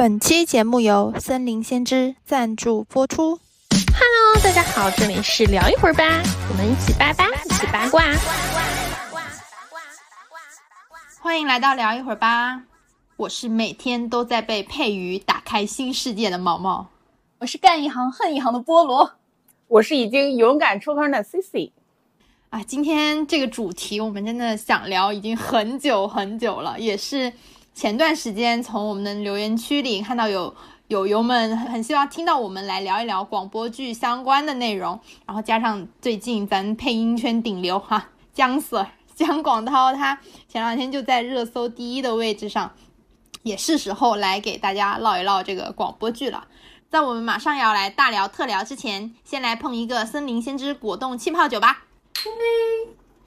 本期节目由森林先知赞助播出。Hello，大家好，这里是聊一会儿吧，我们一起八八，一起八卦。欢迎来到聊一会儿吧，我是每天都在被配鱼打开新世界的毛毛，我是干一行恨一行的菠萝，我是已经勇敢出坑的 Cici。啊，今天这个主题我们真的想聊已经很久很久了，也是。前段时间从我们的留言区里看到有友友们很希望听到我们来聊一聊广播剧相关的内容，然后加上最近咱配音圈顶流哈姜 Sir 姜广涛，他前两天就在热搜第一的位置上，也是时候来给大家唠一唠这个广播剧了。在我们马上要来大聊特聊之前，先来碰一个森林先知果冻气泡酒吧。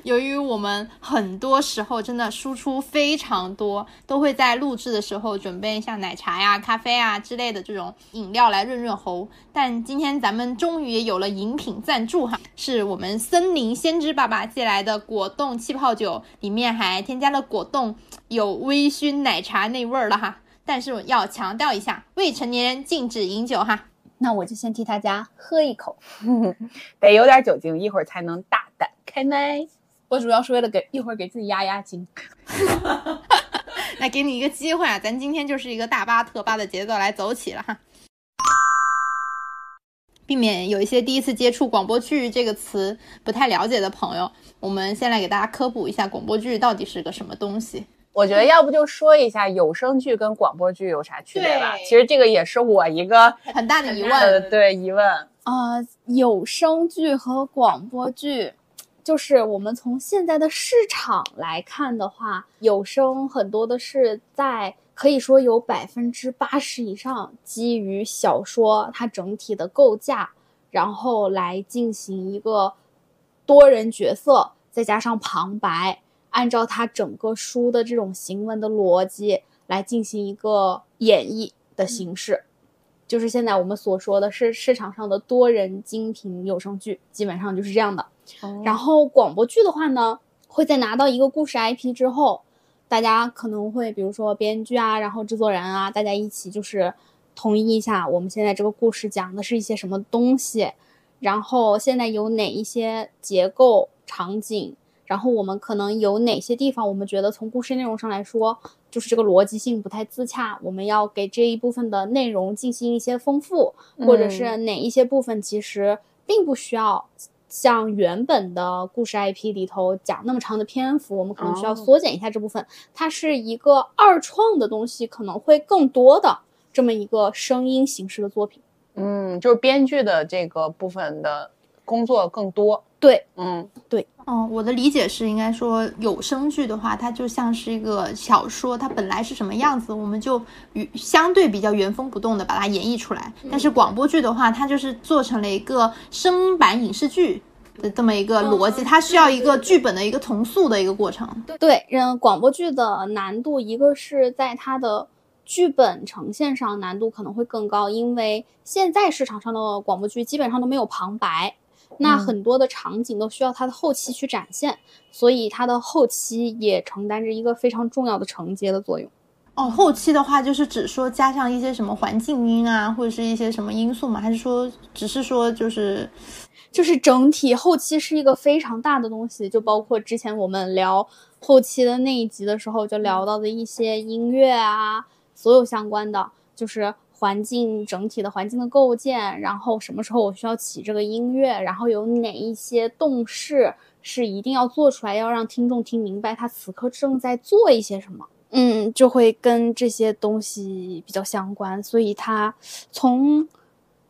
由于我们很多时候真的输出非常多，都会在录制的时候准备像奶茶呀、咖啡啊之类的这种饮料来润润喉。但今天咱们终于也有了饮品赞助哈，是我们森林先知爸爸寄来的果冻气泡酒，里面还添加了果冻，有微醺奶茶那味儿了哈。但是要强调一下，未成年人禁止饮酒哈。那我就先替大家喝一口，得有点酒精，一会儿才能大胆开麦。我主要是为了给一会儿给自己压压惊，来给你一个机会啊！咱今天就是一个大巴特巴的节奏来走起了哈，避免有一些第一次接触广播剧这个词不太了解的朋友，我们先来给大家科普一下广播剧到底是个什么东西。我觉得要不就说一下有声剧跟广播剧有啥区别吧？其实这个也是我一个很大的疑问，对疑问啊，有声剧和广播剧。就是我们从现在的市场来看的话，有声很多的是在可以说有百分之八十以上基于小说它整体的构架，然后来进行一个多人角色，再加上旁白，按照它整个书的这种行文的逻辑来进行一个演绎的形式，就是现在我们所说的是市场上的多人精品有声剧，基本上就是这样的。然后广播剧的话呢，会在拿到一个故事 IP 之后，大家可能会比如说编剧啊，然后制作人啊，大家一起就是统一一下，我们现在这个故事讲的是一些什么东西，然后现在有哪一些结构场景，然后我们可能有哪些地方，我们觉得从故事内容上来说，就是这个逻辑性不太自洽，我们要给这一部分的内容进行一些丰富，或者是哪一些部分其实并不需要。像原本的故事 IP 里头讲那么长的篇幅，我们可能需要缩减一下这部分。它是一个二创的东西，可能会更多的这么一个声音形式的作品。嗯，就是编剧的这个部分的工作更多。对，嗯，对。哦，我的理解是，应该说有声剧的话，它就像是一个小说，它本来是什么样子，我们就与相对比较原封不动的把它演绎出来。但是广播剧的话，它就是做成了一个声音版影视剧的这么一个逻辑，它需要一个剧本的一个重塑的一个过程。对，嗯，广播剧的难度，一个是在它的剧本呈现上难度可能会更高，因为现在市场上的广播剧基本上都没有旁白。那很多的场景都需要它的后期去展现，所以它的后期也承担着一个非常重要的承接的作用。哦，后期的话就是只说加上一些什么环境音啊，或者是一些什么因素吗？还是说只是说就是就是整体后期是一个非常大的东西？就包括之前我们聊后期的那一集的时候，就聊到的一些音乐啊，所有相关的，就是。环境整体的环境的构建，然后什么时候我需要起这个音乐，然后有哪一些动势是一定要做出来，要让听众听明白他此刻正在做一些什么，嗯，就会跟这些东西比较相关。所以它从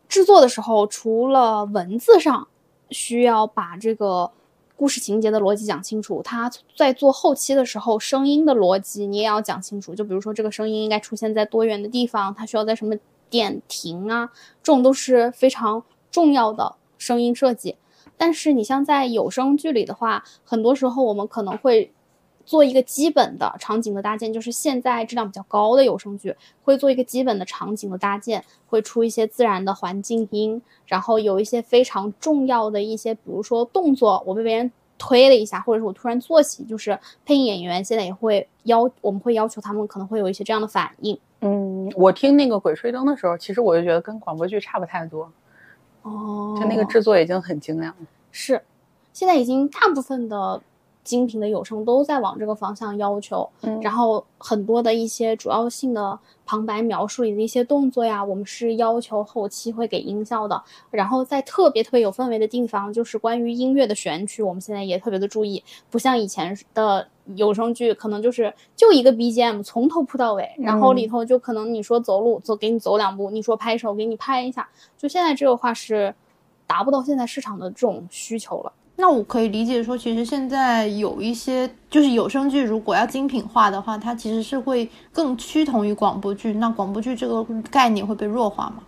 制作的时候，除了文字上需要把这个。故事情节的逻辑讲清楚，他在做后期的时候，声音的逻辑你也要讲清楚。就比如说，这个声音应该出现在多远的地方，它需要在什么点停啊，这种都是非常重要的声音设计。但是你像在有声剧里的话，很多时候我们可能会。做一个基本的场景的搭建，就是现在质量比较高的有声剧会做一个基本的场景的搭建，会出一些自然的环境音，然后有一些非常重要的一些，比如说动作，我被别人推了一下，或者是我突然坐起，就是配音演员现在也会要，我们会要求他们可能会有一些这样的反应。嗯，我听那个《鬼吹灯》的时候，其实我就觉得跟广播剧差不太多，哦，就那个制作已经很精良了。是，现在已经大部分的精品的有声都在往这个方向要求，嗯然后很多的一些主要性的旁白描述里的一些动作呀，我们是要求后期会给音效的。然后在特别特别有氛围的地方，就是关于音乐的选取，我们现在也特别的注意，不像以前的有声剧，可能就是就一个 BGM 从头铺到尾，然后里头就可能你说走路走给你走两步，你说拍手给你拍一下，就现在这个话是达不到现在市场的这种需求了。那我可以理解说，其实现在有一些就是有声剧，如果要精品化的话，它其实是会更趋同于广播剧。那广播剧这个概念会被弱化吗？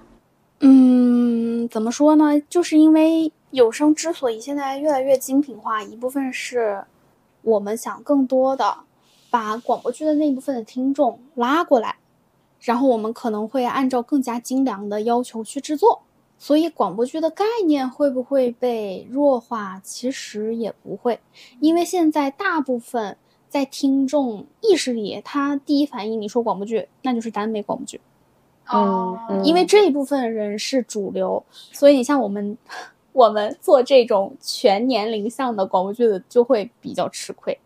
嗯，怎么说呢？就是因为有声之所以现在越来越精品化，一部分是我们想更多的把广播剧的那部分的听众拉过来，然后我们可能会按照更加精良的要求去制作。所以广播剧的概念会不会被弱化？其实也不会，因为现在大部分在听众意识里，他第一反应你说广播剧，那就是耽美广播剧。哦嗯因为这一部分人是主流，所以你像我们，我们做这种全年龄向的广播剧的就会比较吃亏。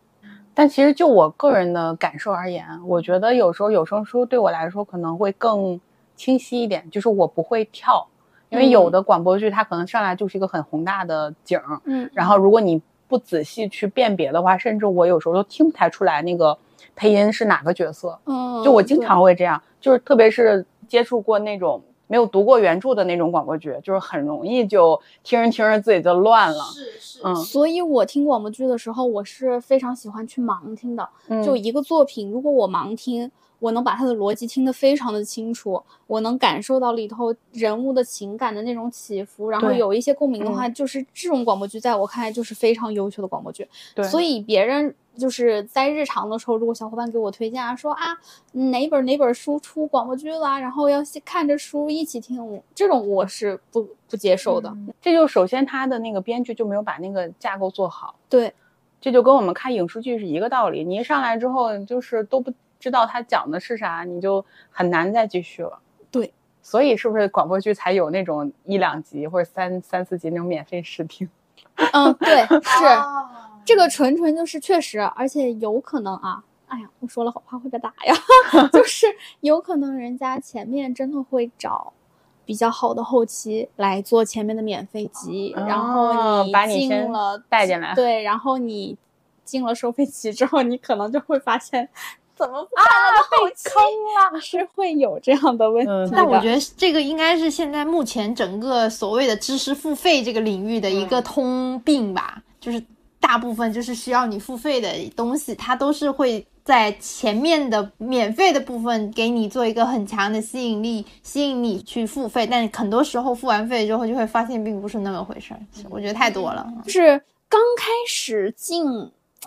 但其实就我个人的感受而言，我觉得有时候有声书对我来说可能会更清晰一点，就是我不会跳，因为有的广播剧它可能上来就是一个很宏大的景儿，嗯，然后如果你不仔细去辨别的话，甚至我有时候都听不太出来那个配音是哪个角色。嗯，就我经常会这样，就是特别是接触过那种没有读过原著的那种广播剧，就是很容易就听着听着自己就乱了。是是嗯所以我听广播剧的时候，我是非常喜欢去盲听的。嗯就一个作品，如果我盲听，我能把他的逻辑听得非常的清楚，我能感受到里头人物的情感的那种起伏，然后有一些共鸣的话，就是这种广播剧，在我看来就是非常优秀的广播剧。对，所以别人就是在日常的时候，如果小伙伴给我推荐啊，说啊哪本哪本书出广播剧啦，然后要先看着书一起听，这种我是不不接受的。这就首先他的那个编剧就没有把那个架构做好，对，这就跟我们看影视剧是一个道理。你一上来之后就是都不知道他讲的是啥，你就很难再继续了。对，所以是不是广播剧才有那种一两集或者三三四集那种免费试听？嗯，对，是哦这个纯纯就是确实，而且有可能啊。哎呀，我说了好怕会被打呀，就是有可能人家前面真的会找比较好的后期来做前面的免费集，然后你哦把你进了带进来对，然后你进了收费期之后，你可能就会发现怎么啊后期坑了，是会有这样的问题嗯。但我觉得这个应该是现在目前整个所谓的知识付费这个领域的一个通病吧，就是大部分就是需要你付费的东西，它都是会在前面的免费的部分给你做一个很强的吸引力，吸引你去付费，但很多时候付完费之后就会发现并不是那么回事儿，我觉得太多了。就是刚开始进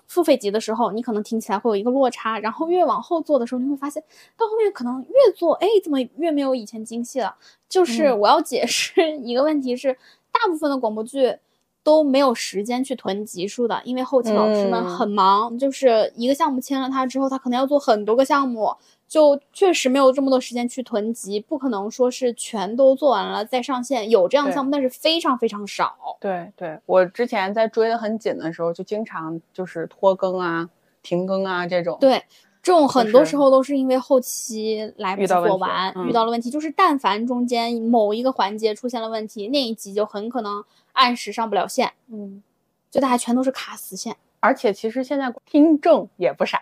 付费级的时候，你可能听起来会有一个落差，然后越往后做的时候，你会发现到后面可能越做，哎，怎么越没有以前精细了？就是嗯我要解释 一个问题是，大部分的广播剧。都没有时间去囤集数的，因为后期老师们嗯很忙，就是一个项目签了他之后，他可能要做很多个项目，就确实没有这么多时间去囤积，不可能说是全都做完了再上线。有这样的项目，但是非常非常少。对对，我之前在追的很紧的时候，就经常就是拖更啊、停更啊这种。对，这种很多时候都是因为后期来不及做完，嗯遇到了问题。就是但凡中间某一个环节出现了问题，那一集就很可能按时上不了线，嗯，就大家全都是卡死线。而且其实现在听众也不傻，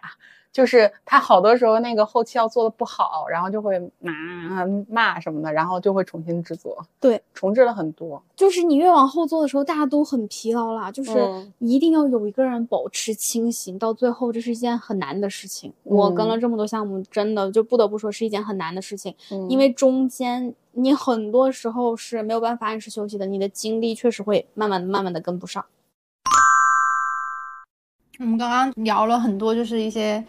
就是他好多时候那个后期要做的不好，然后就会骂骂什么的，然后就会重新制作。对，重置了很多。就是你越往后做的时候，大家都很疲劳啦。就是嗯一定要有一个人保持清醒，到最后这是一件很难的事情。我跟了嗯这么多项目，真的就不得不说是一件很难的事情。嗯因为中间你很多时候是没有办法按时休息的，你的精力确实会慢慢的、慢慢的跟不上。我们刚刚聊了很多，就是一些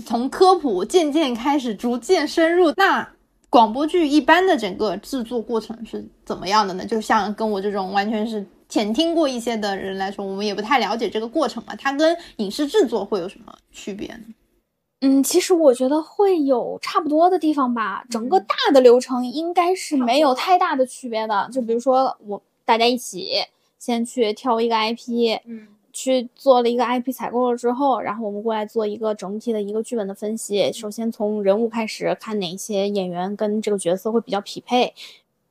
从科普渐渐开始，逐渐深入。那广播剧一般的整个制作过程是怎么样的呢？就像跟我这种完全是浅听过一些的人来说，我们也不太了解这个过程嘛。它跟影视制作会有什么区别呢？嗯，其实我觉得会有差不多的地方吧，整个大的流程应该是没有太大的区别的。就比如说我大家一起先去挑一个 IP，嗯，去做了一个 IP 采购了之后，然后我们过来做一个整体的一个剧本的分析。首先从人物开始看哪些演员跟这个角色会比较匹配，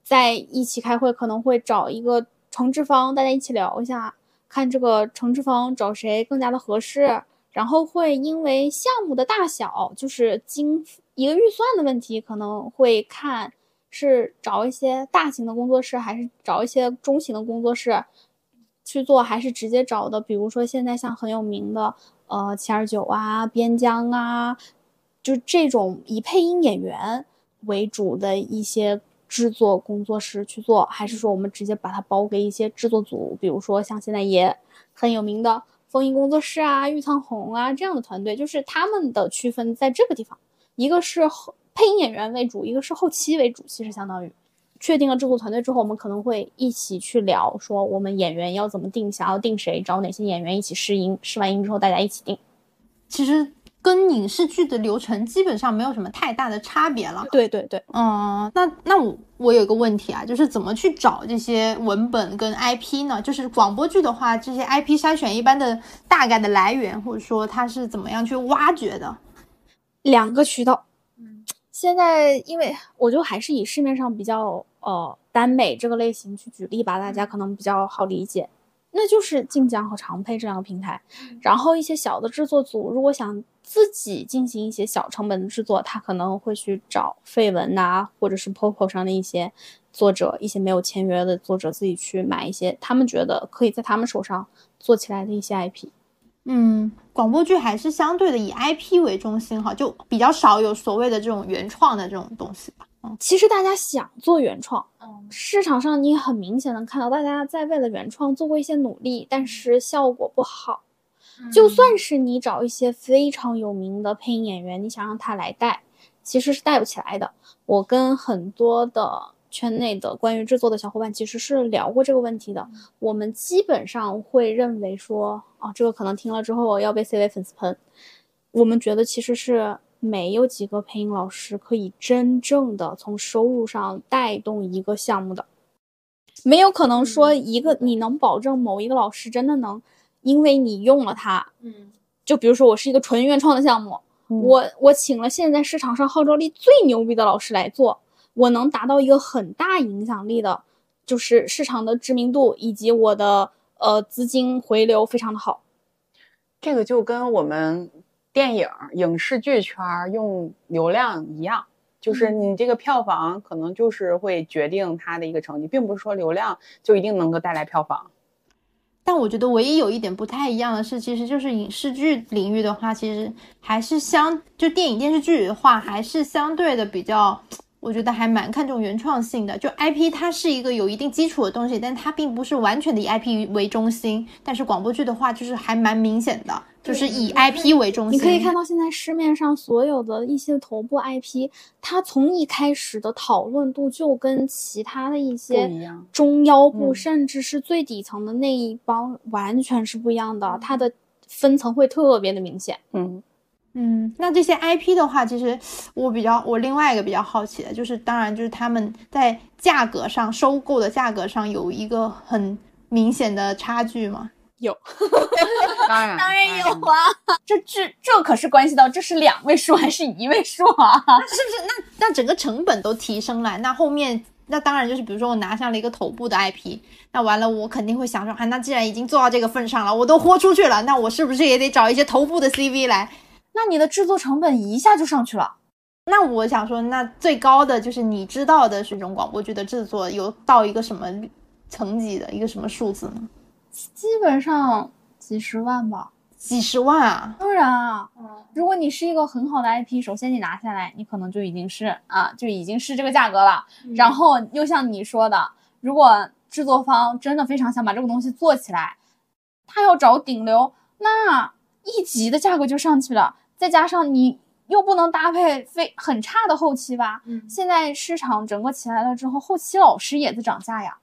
在一起开会可能会找一个承制方，大家一起聊一下，看这个承制方找谁更加的合适。然后会因为项目的大小，就是经一个预算的问题，可能会看是找一些大型的工作室，还是找一些中型的工作室去做，还是直接找的，比如说现在像很有名的呃七二九啊、边疆啊，就这种以配音演员为主的一些制作工作室去做，还是说我们直接把它包给一些制作组，比如说像现在也很有名的。风音工作室啊，玉苍红啊，这样的团队就是他们的区分在这个地方，一个是后配音演员为主，一个是后期为主。其实相当于确定了制作团队之后，我们可能会一起去聊，说我们演员要怎么定，想要定谁，找哪些演员一起试音，试完音之后大家一起定。其实。跟影视剧的流程基本上没有什么太大的差别了。对对对，嗯，那那我我有一个问题啊，就是怎么去找这些文本跟 IP 呢？就是广播剧的话，这些 IP 筛选一般的大概的来源，或者说它是怎么样去挖掘的？两个渠道。嗯，现在因为我就还是以市面上比较呃耽美这个类型去举例吧，大家可能比较好理解。那就是晋江和长佩这两个平台，然后一些小的制作组如果想自己进行一些小成本的制作，他可能会去找绯闻呐，或者是 POPO 上的一些作者，一些没有签约的作者自己去买一些他们觉得可以在他们手上做起来的一些 IP。嗯，广播剧还是相对的以 IP 为中心哈，就比较少有所谓的这种原创的这种东西吧。其实大家想做原创，市场上你很明显能看到大家在为了原创做过一些努力，但是效果不好。就算是你找一些非常有名的配音演员，你想让他来带，其实是带不起来的。我跟很多的圈内的关于制作的小伙伴其实是聊过这个问题的。我们基本上会认为说，啊，这个可能听了之后要被 C 位粉丝喷。我们觉得其实是。没有几个配音老师可以真正的从收入上带动一个项目的，没有可能说一个你能保证某一个老师真的能，因为你用了他，嗯，就比如说我是一个纯原创的项目，我我请了现在市场上号召力最牛逼的老师来做，我能达到一个很大影响力的，就是市场的知名度以及我的呃资金回流非常的好，这个就跟我们。电影、影视剧圈用流量一样，就是你这个票房可能就是会决定它的一个成绩，并不是说流量就一定能够带来票房。但我觉得唯一有一点不太一样的是，其实就是影视剧领域的话，其实还是相就电影电视剧的话，还是相对的比较，我觉得还蛮看重原创性的。就 IP 它是一个有一定基础的东西，但它并不是完全的以 IP 为中心。但是广播剧的话，就是还蛮明显的。就是以 IP 为中心，你可以看到现在市面上所有的一些头部 IP，它从一开始的讨论度就跟其他的一些中腰部，甚至是最底层的那一帮完全是不一样的，它的分层会特别的明显。嗯嗯，那这些 IP 的话，其实我比较，我另外一个比较好奇的就是，当然就是他们在价格上收购的价格上有一个很明显的差距吗？有，当然当然有啊！这这这可是关系到这是两位数还是一位数啊？是不是？那那整个成本都提升了，那后面那当然就是比如说我拿下了一个头部的 IP，那完了我肯定会想说，啊，那既然已经做到这个份上了，我都豁出去了，那我是不是也得找一些头部的 CV 来？那你的制作成本一下就上去了。那我想说，那最高的就是你知道的这种广播剧的制作有到一个什么层级的一个什么数字呢？基本上几十万吧，几十万啊！当然啊，如果你是一个很好的 IP，首先你拿下来，你可能就已经是啊，就已经是这个价格了。然后又像你说的，如果制作方真的非常想把这个东西做起来，他要找顶流，那一级的价格就上去了。再加上你又不能搭配非很差的后期吧？嗯，现在市场整个起来了之后，后期老师也在涨价呀。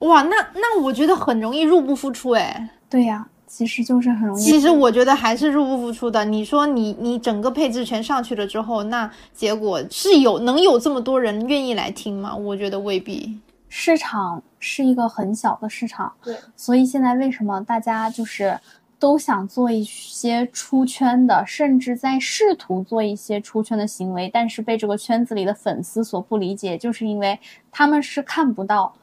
哇，那那我觉得很容易入不敷出哎。对呀，其实就是很容易。其实我觉得还是入不敷出的。你说你你整个配置全上去了之后，那结果是有能有这么多人愿意来听吗？我觉得未必。市场是一个很小的市场，对，所以现在为什么大家就是都想做一些出圈的，甚至在试图做一些出圈的行为，但是被这个圈子里的粉丝所不理解，就是因为他们是看不到。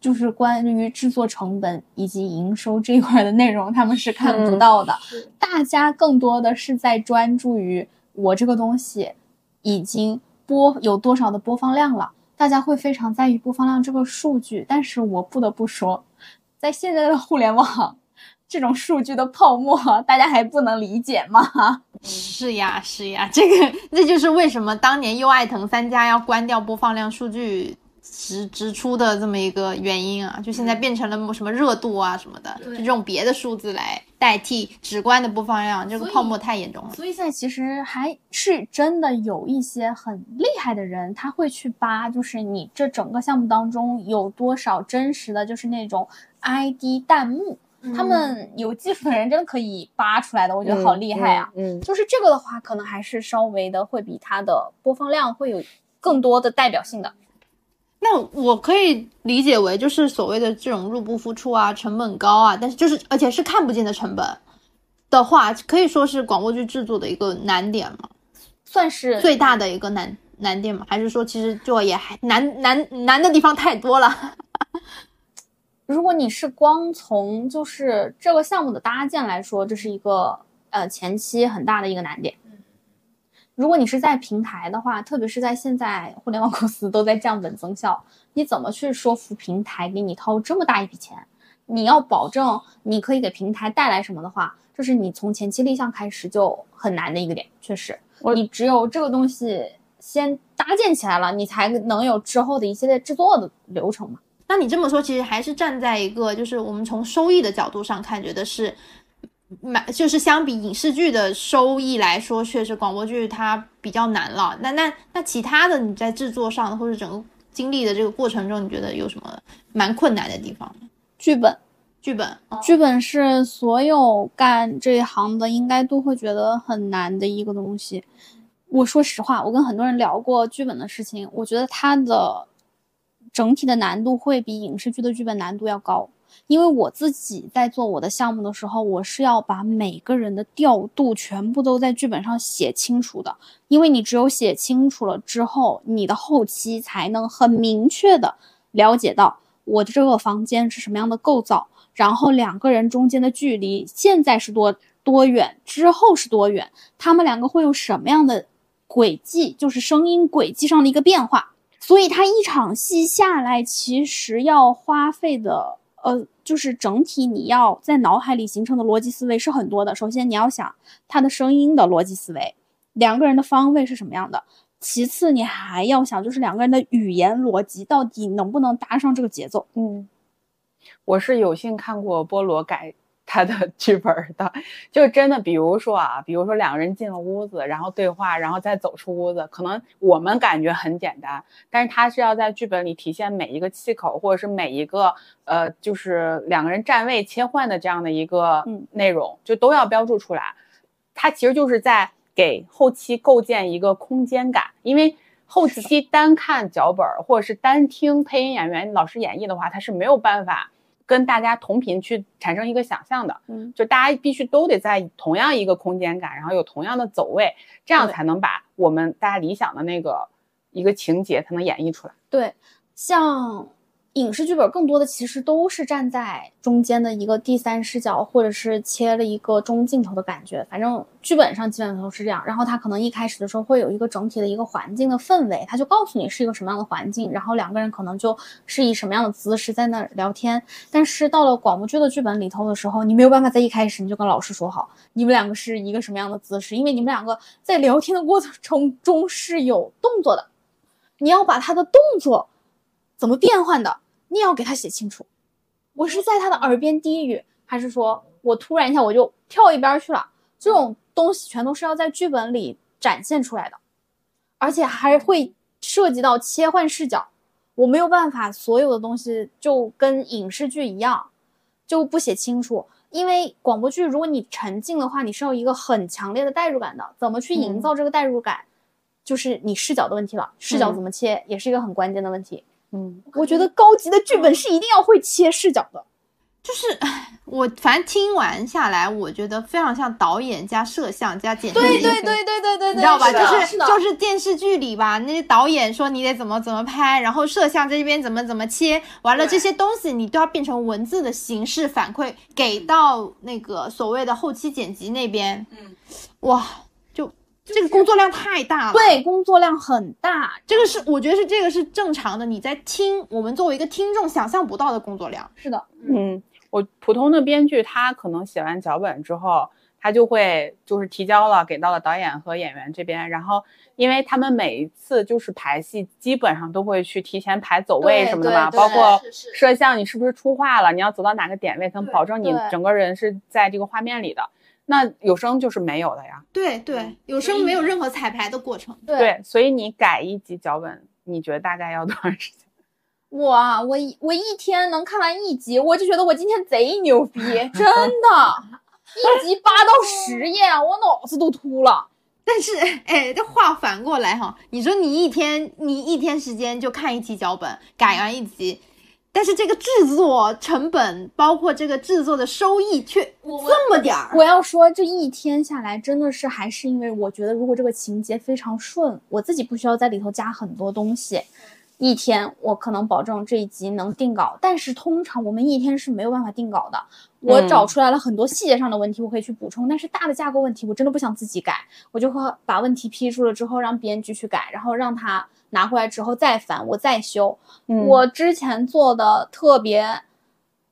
就是关于制作成本以及营收这一块的内容，他们是看不到的。大家更多的是在专注于我这个东西已经播有多少的播放量了，大家会非常在意播放量这个数据。但是我不得不说，在现在的互联网，这种数据的泡沫，大家还不能理解吗？是呀，是呀，这个这就是为什么当年优爱腾三家要关掉播放量数据。直直出的这么一个原因啊，就现在变成了什么热度啊什么的，就这种别的数字来代替直观的播放量，这个泡沫太严重了。所以现在其实还是真的有一些很厉害的人，他会去扒，就是你这整个项目当中有多少真实的就是那种 ID 弹幕，他们有技术的人真的可以扒出来的，我觉得好厉害啊。嗯，就是这个的话，可能还是稍微的会比它的播放量会有更多的代表性的。那我可以理解为，就是所谓的这种入不敷出啊，成本高啊，但是就是而且是看不见的成本的话，可以说是广播剧制作的一个难点吗？算是最大的一个难难点吗？还是说其实就也还难难难的地方太多了？如果你是光从就是这个项目的搭建来说，这是一个呃前期很大的一个难点。如果你是在平台的话，特别是在现在互联网公司都在降本增效，你怎么去说服平台给你掏这么大一笔钱？你要保证你可以给平台带来什么的话，这是你从前期立项开始就很难的一个点。确实，你只有这个东西先搭建起来了，你才能有之后的一系列制作的流程嘛。那你这么说，其实还是站在一个就是我们从收益的角度上看，觉得是。买就是相比影视剧的收益来说，确实广播剧它比较难了。那那那其他的你在制作上或者整个经历的这个过程中，你觉得有什么蛮困难的地方？剧本，剧本，剧本是所有干这一行的应该都会觉得很难的一个东西。我说实话，我跟很多人聊过剧本的事情，我觉得它的整体的难度会比影视剧的剧本难度要高。因为我自己在做我的项目的时候，我是要把每个人的调度全部都在剧本上写清楚的。因为你只有写清楚了之后，你的后期才能很明确的了解到我的这个房间是什么样的构造，然后两个人中间的距离现在是多多远，之后是多远，他们两个会有什么样的轨迹，就是声音轨迹上的一个变化。所以他一场戏下来，其实要花费的。呃，就是整体你要在脑海里形成的逻辑思维是很多的。首先你要想他的声音的逻辑思维，两个人的方位是什么样的。其次你还要想，就是两个人的语言逻辑到底能不能搭上这个节奏。嗯，我是有幸看过菠萝改。他的 剧本的，就真的，比如说啊，比如说两个人进了屋子，然后对话，然后再走出屋子，可能我们感觉很简单，但是他是要在剧本里体现每一个气口，或者是每一个呃，就是两个人站位切换的这样的一个内容，就都要标注出来。他其实就是在给后期构建一个空间感，因为后期单看脚本或者是单听配音演员老师演绎的话，他是没有办法。跟大家同频去产生一个想象的，嗯，就大家必须都得在同样一个空间感，然后有同样的走位，这样才能把我们大家理想的那个一个情节才能演绎出来。对，像。影视剧本更多的其实都是站在中间的一个第三视角，或者是切了一个中镜头的感觉。反正剧本上基本上都是这样。然后他可能一开始的时候会有一个整体的一个环境的氛围，他就告诉你是一个什么样的环境，然后两个人可能就是以什么样的姿势在那聊天。但是到了广播剧的剧本里头的时候，你没有办法在一开始你就跟老师说好你们两个是一个什么样的姿势，因为你们两个在聊天的过程中是有动作的，你要把他的动作怎么变换的。你也要给他写清楚，我是在他的耳边低语，还是说我突然一下我就跳一边去了？这种东西全都是要在剧本里展现出来的，而且还会涉及到切换视角。我没有办法所有的东西就跟影视剧一样，就不写清楚。因为广播剧如果你沉浸的话，你是要一个很强烈的代入感的。怎么去营造这个代入感，就是你视角的问题了。视角怎么切，也是一个很关键的问题。嗯，我觉得高级的剧本是一定要会切视角的。就是 我反正听完下来，我觉得非常像导演加摄像加剪辑。对对对对对对，你知道吧？是就是是就是电视剧里吧，那些导演说你得怎么怎么拍，然后摄像这边怎么怎么切，完了这些东西你都要变成文字的形式反馈给到那个所谓的后期剪辑那边。嗯，哇，就这个工作量太大了。。对工作量很大。这个是，我觉得是这个是正常的。你在听，我们作为一个听众想象不到的工作量。是的，嗯，我普通的编剧，他可能写完脚本之后，他就会就是提交了，给到了导演和演员这边。然后，因为他们每一次就是排戏，基本上都会去提前排走位什么的嘛，包括摄像你是不是出画了，你要走到哪个点位，才能保证你整个人是在这个画面里的。那有声就是没有的呀，对对，有声没有任何彩排的过程。对对，所以你改一集脚本，你觉得大概要多长时间？我啊，我一我一天能看完一集，我就觉得我今天贼牛逼，真的，一集八到十页，我脑子都秃了。但是，哎，这话反过来哈，你说你一天你一天时间就看一集脚本，改完一集，但是这个制作成本，包括这个制作的收益却这么点儿。我要说，这一天下来，真的是还是因为我觉得，如果这个情节非常顺，我自己不需要在里头加很多东西，一天我可能保证这一集能定稿。但是通常我们一天是没有办法定稿的。我找出来了很多细节上的问题，我可以去补充，但是大的架构问题，我真的不想自己改，我就会把问题批出了之后，让编剧去改，然后让他拿回来之后再翻，我再修。嗯我之前做的特别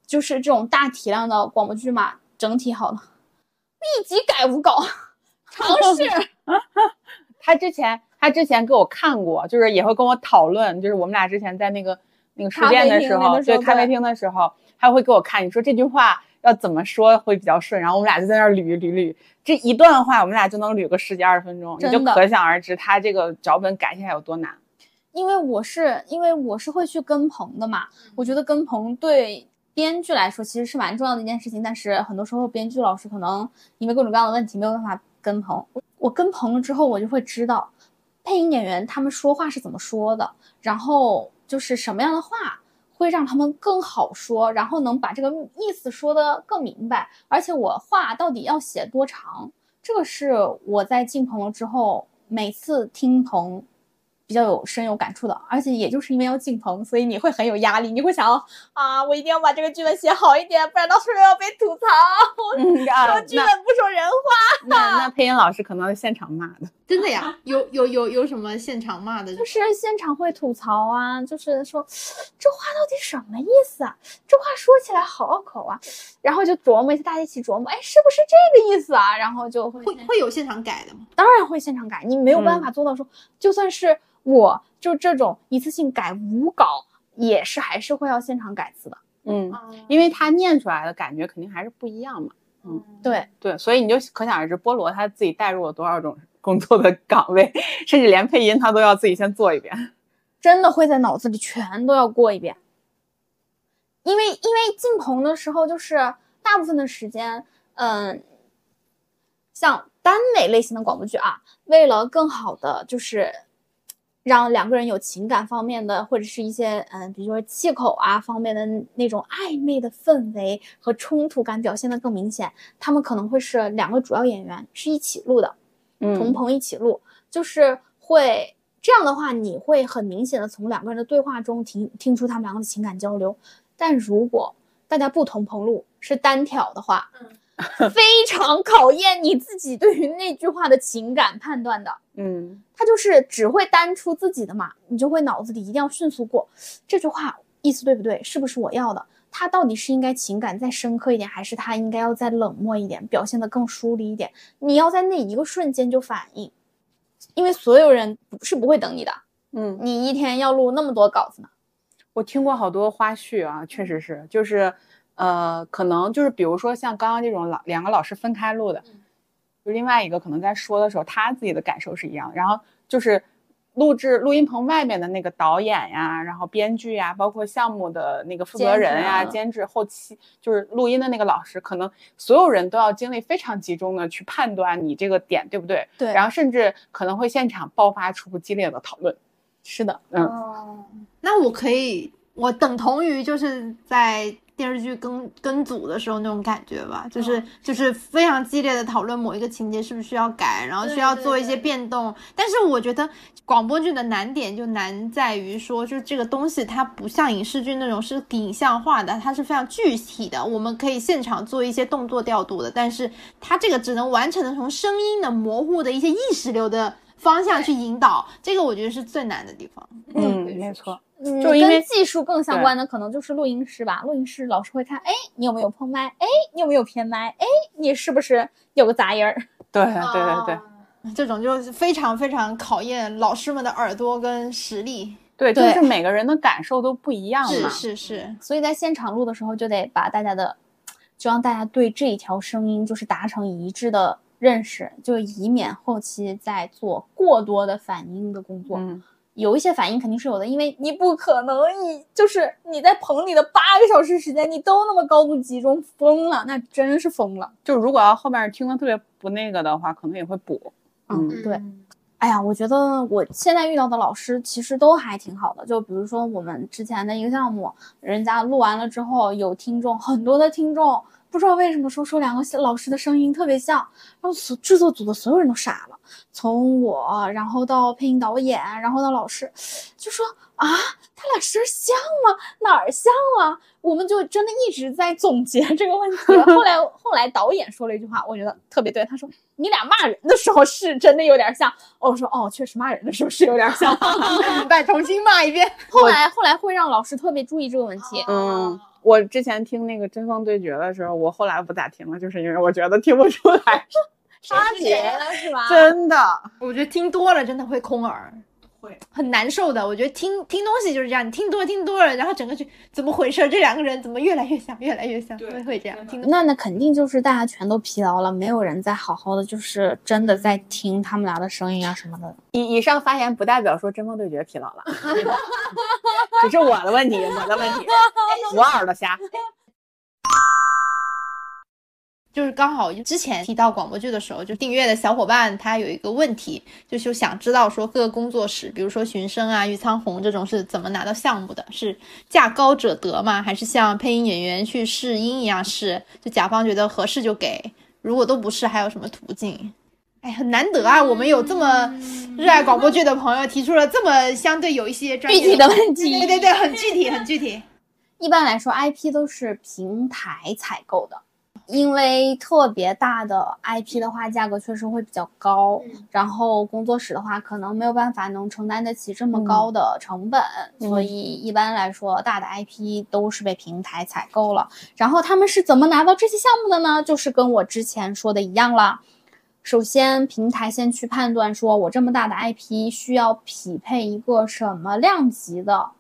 就是这种大体量的广播剧嘛，整体好了，立即改五稿，尝试。他之前他之前给我看过，就是也会跟我讨论，就是我们俩之前在那个那个书店的时候对咖啡厅的时候，他会给我看，你说这句话要怎么说会比较顺，然后我们俩就在那儿捋捋捋，这一段话我们俩就能捋个十几二十分钟，你就可想而知他这个脚本改起来有多难。因为我是因为我是会去跟棚的嘛，我觉得跟棚对编剧来说其实是蛮重要的一件事情，但是很多时候编剧老师可能因为各种各样的问题没有办法跟棚。我我跟棚了之后，我就会知道配音演员他们说话是怎么说的，然后就是什么样的话会让他们更好说，然后能把这个意思说得更明白。而且我话到底要写多长，这个是我在进棚了之后，每次听棚比较有深有感触的。而且也就是因为要进棚，所以你会很有压力，你会想要啊，我一定要把这个剧本写好一点，不然到时候要被吐槽。嗯 啊说剧本不说人话。那那配音老师可能要现场骂的。真的呀？有有有有什么现场骂的？就是现场会吐槽啊，就是说这话到底什么意思啊？这话说起来好拗口啊，然后就琢磨一下，大家一起琢磨，哎，是不是这个意思啊？然后就会会会有现场改的吗？当然会现场改，你没有办法做到说，就算是我就这种一次性改五稿，也是还是会要现场改字的。嗯，因为他念出来的感觉肯定还是不一样嘛。嗯对，对，所以你就可想而知，菠萝他自己带入了多少种工作的岗位，甚至连配音他都要自己先做一遍。真的会在脑子里全都要过一遍。因为因为进棚的时候，就是大部分的时间，嗯，像耽美类型的广播剧啊，为了更好的就是让两个人有情感方面的，或者是一些嗯，比如说气口啊方面的那种暧昧的氛围和冲突感表现得更明显，他们可能会是两个主要演员是一起录的，同嗯棚一起录，就是会这样的话，你会很明显的从两个人的对话中听听出他们两个的情感交流。但如果大家不同棚录是单挑的话，嗯非常考验你自己对于那句话的情感判断的。嗯他就是只会单出自己的嘛，你就会脑子里一定要迅速过这句话意思对不对，是不是我要的？他到底是应该情感再深刻一点，还是他应该要再冷漠一点，表现得更疏离一点？你要在那一个瞬间就反应，因为所有人不是不会等你的，嗯，你一天要录那么多稿子呢。我听过好多花絮啊，确实是，就是呃，可能就是比如说像刚刚这种老两个老师分开录的，就另外一个可能在说的时候，他自己的感受是一样，然后就是录制录音棚外面的那个导演呀，然后编剧呀，包括项目的那个负责人呀、监制啊。监制、后期就是录音的那个老师，可能所有人都要精力非常集中的去判断你这个点对不对，对。然后甚至可能会现场爆发出激烈的讨论。是的，嗯，哦，那我可以，我等同于就是在电视剧跟跟组的时候那种感觉吧，就是、就是非常激烈的讨论某一个情节是不是需要改，然后需要做一些变动。但是我觉得广播剧的难点就难在于说，就是这个东西它不像影视剧那种是影像化的，它是非常具体的，我们可以现场做一些动作调度的，但是它这个只能完成的从声音的模糊的一些意识流的。方向去引导，这个我觉得是最难的地方。嗯，没错。嗯，就因为跟技术更相关的可能就是录音师吧。录音师老师会看，哎，你有没有碰麦？哎，你有没有偏麦？哎，你是不是有个杂音儿？对对对对这种就是非常非常考验老师们的耳朵跟实力。对，就是每个人的感受都不一样嘛是。是是，所以在现场录的时候，就得把大家的，就让大家对这一条声音就是达成一致的认识，就以免后期再做过多的反应的工作。嗯，有一些反应肯定是有的，因为你不可能你就是你在棚里的八个小时时间，你都那么高度集中，疯了，那真是疯了。就如果要后面听的特别不那个的话，可能也会补。嗯，对。哎呀，我觉得我现在遇到的老师其实都还挺好的。就比如说我们之前的一个项目，人家录完了之后，有听众，很多的听众不知道为什么说说两个老师的声音特别像，然后所制作组的所有人都傻了，从我，然后到配音导演，然后到老师，就说啊，他俩声像吗？哪儿像啊？我们就真的一直在总结这个问题。后来后来导演说了一句话，我觉得特别对，他说你俩骂人的时候是真的有点像。哦我说哦，确实骂人的时候是有点像。再，重新骂一遍。后来后来会让老师特别注意这个问题。嗯，我之前听那个针锋对决的时候，我后来不咋听了，就是因为我觉得听不出来，差别了是吧？真的。我觉得听多了真的会空耳，会很难受的。我觉得听听东西就是这样，你听多了听多了，然后整个就怎么回事？这两个人怎么越来越像，越来越像？对会这样听那那肯定就是大家全都疲劳了，没有人在好好的就是真的在听他们俩的声音啊什么的。以以上发言不代表说针锋对决疲劳了，只是我的问题，我的问题，我耳朵瞎。就是刚好之前提到广播剧的时候，就订阅的小伙伴他有一个问题，就是想知道说各个工作室，比如说寻声啊、玉苍红这种是怎么拿到项目的？是价高者得吗？还是像配音演员去试音一样试？就甲方觉得合适就给，如果都不是，还有什么途径？哎，很难得啊！我们有这么热爱广播剧的朋友提出了这么相对有一些专业具体的问题对对对，很具体，很具体。一般来说，IP 都是平台采购的，因为特别大的 IP 的话，价格确实会比较高。然后工作室的话，可能没有办法能承担得起这么高的成本，所以一般来说，大的 IP 都是被平台采购了。然后他们是怎么拿到这些项目的呢？就是跟我之前说的一样了。首先，平台先去判断，说我这么大的 IP 需要匹配一个什么量级的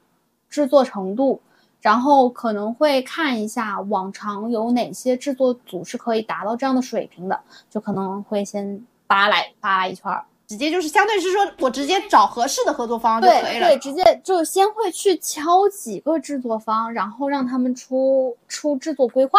制作程度，然后可能会看一下往常有哪些制作组是可以达到这样的水平的，就可能会先扒来扒拉一圈儿，直接就是相对是说我直接找合适的合作方就可以了。对，直接就先会去敲几个制作方，然后让他们出出制作规划。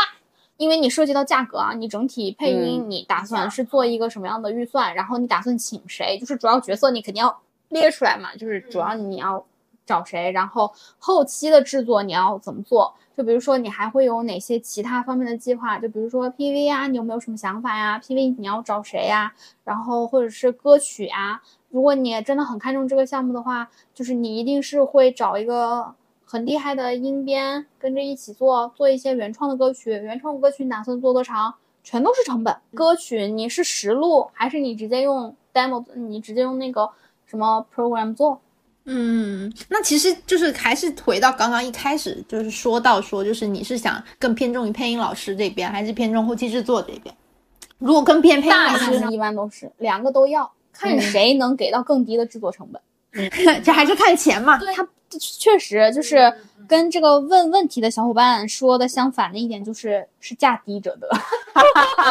因为你涉及到价格啊，你整体配音嗯你打算是做一个什么样的预算，然后你打算请谁，就是主要角色你肯定要列出来嘛，就是主要你要找谁，然后后期的制作你要怎么做，就比如说你还会有哪些其他方面的计划，就比如说 PV 啊，你有没有什么想法呀？PV 你要找谁呀？然后或者是歌曲啊，如果你真的很看重这个项目的话，就是你一定是会找一个很厉害的音编跟着一起做，做一些原创的歌曲。原创歌曲你打算做多长？全都是成本。歌曲你是实录还是你直接用 demo？你直接用那个什么 program 做？嗯，那其实就是还是回到刚刚一开始，就是说到说，就是你是想更偏重于配音老师这边，还是偏重后期制作这边？如果更偏配音大老师，师一般都是两个都要，看谁能给到更低的制作成本。这还是看钱嘛。对，他确实就是跟这个问问题的小伙伴说的相反的一点，就是是价低者得。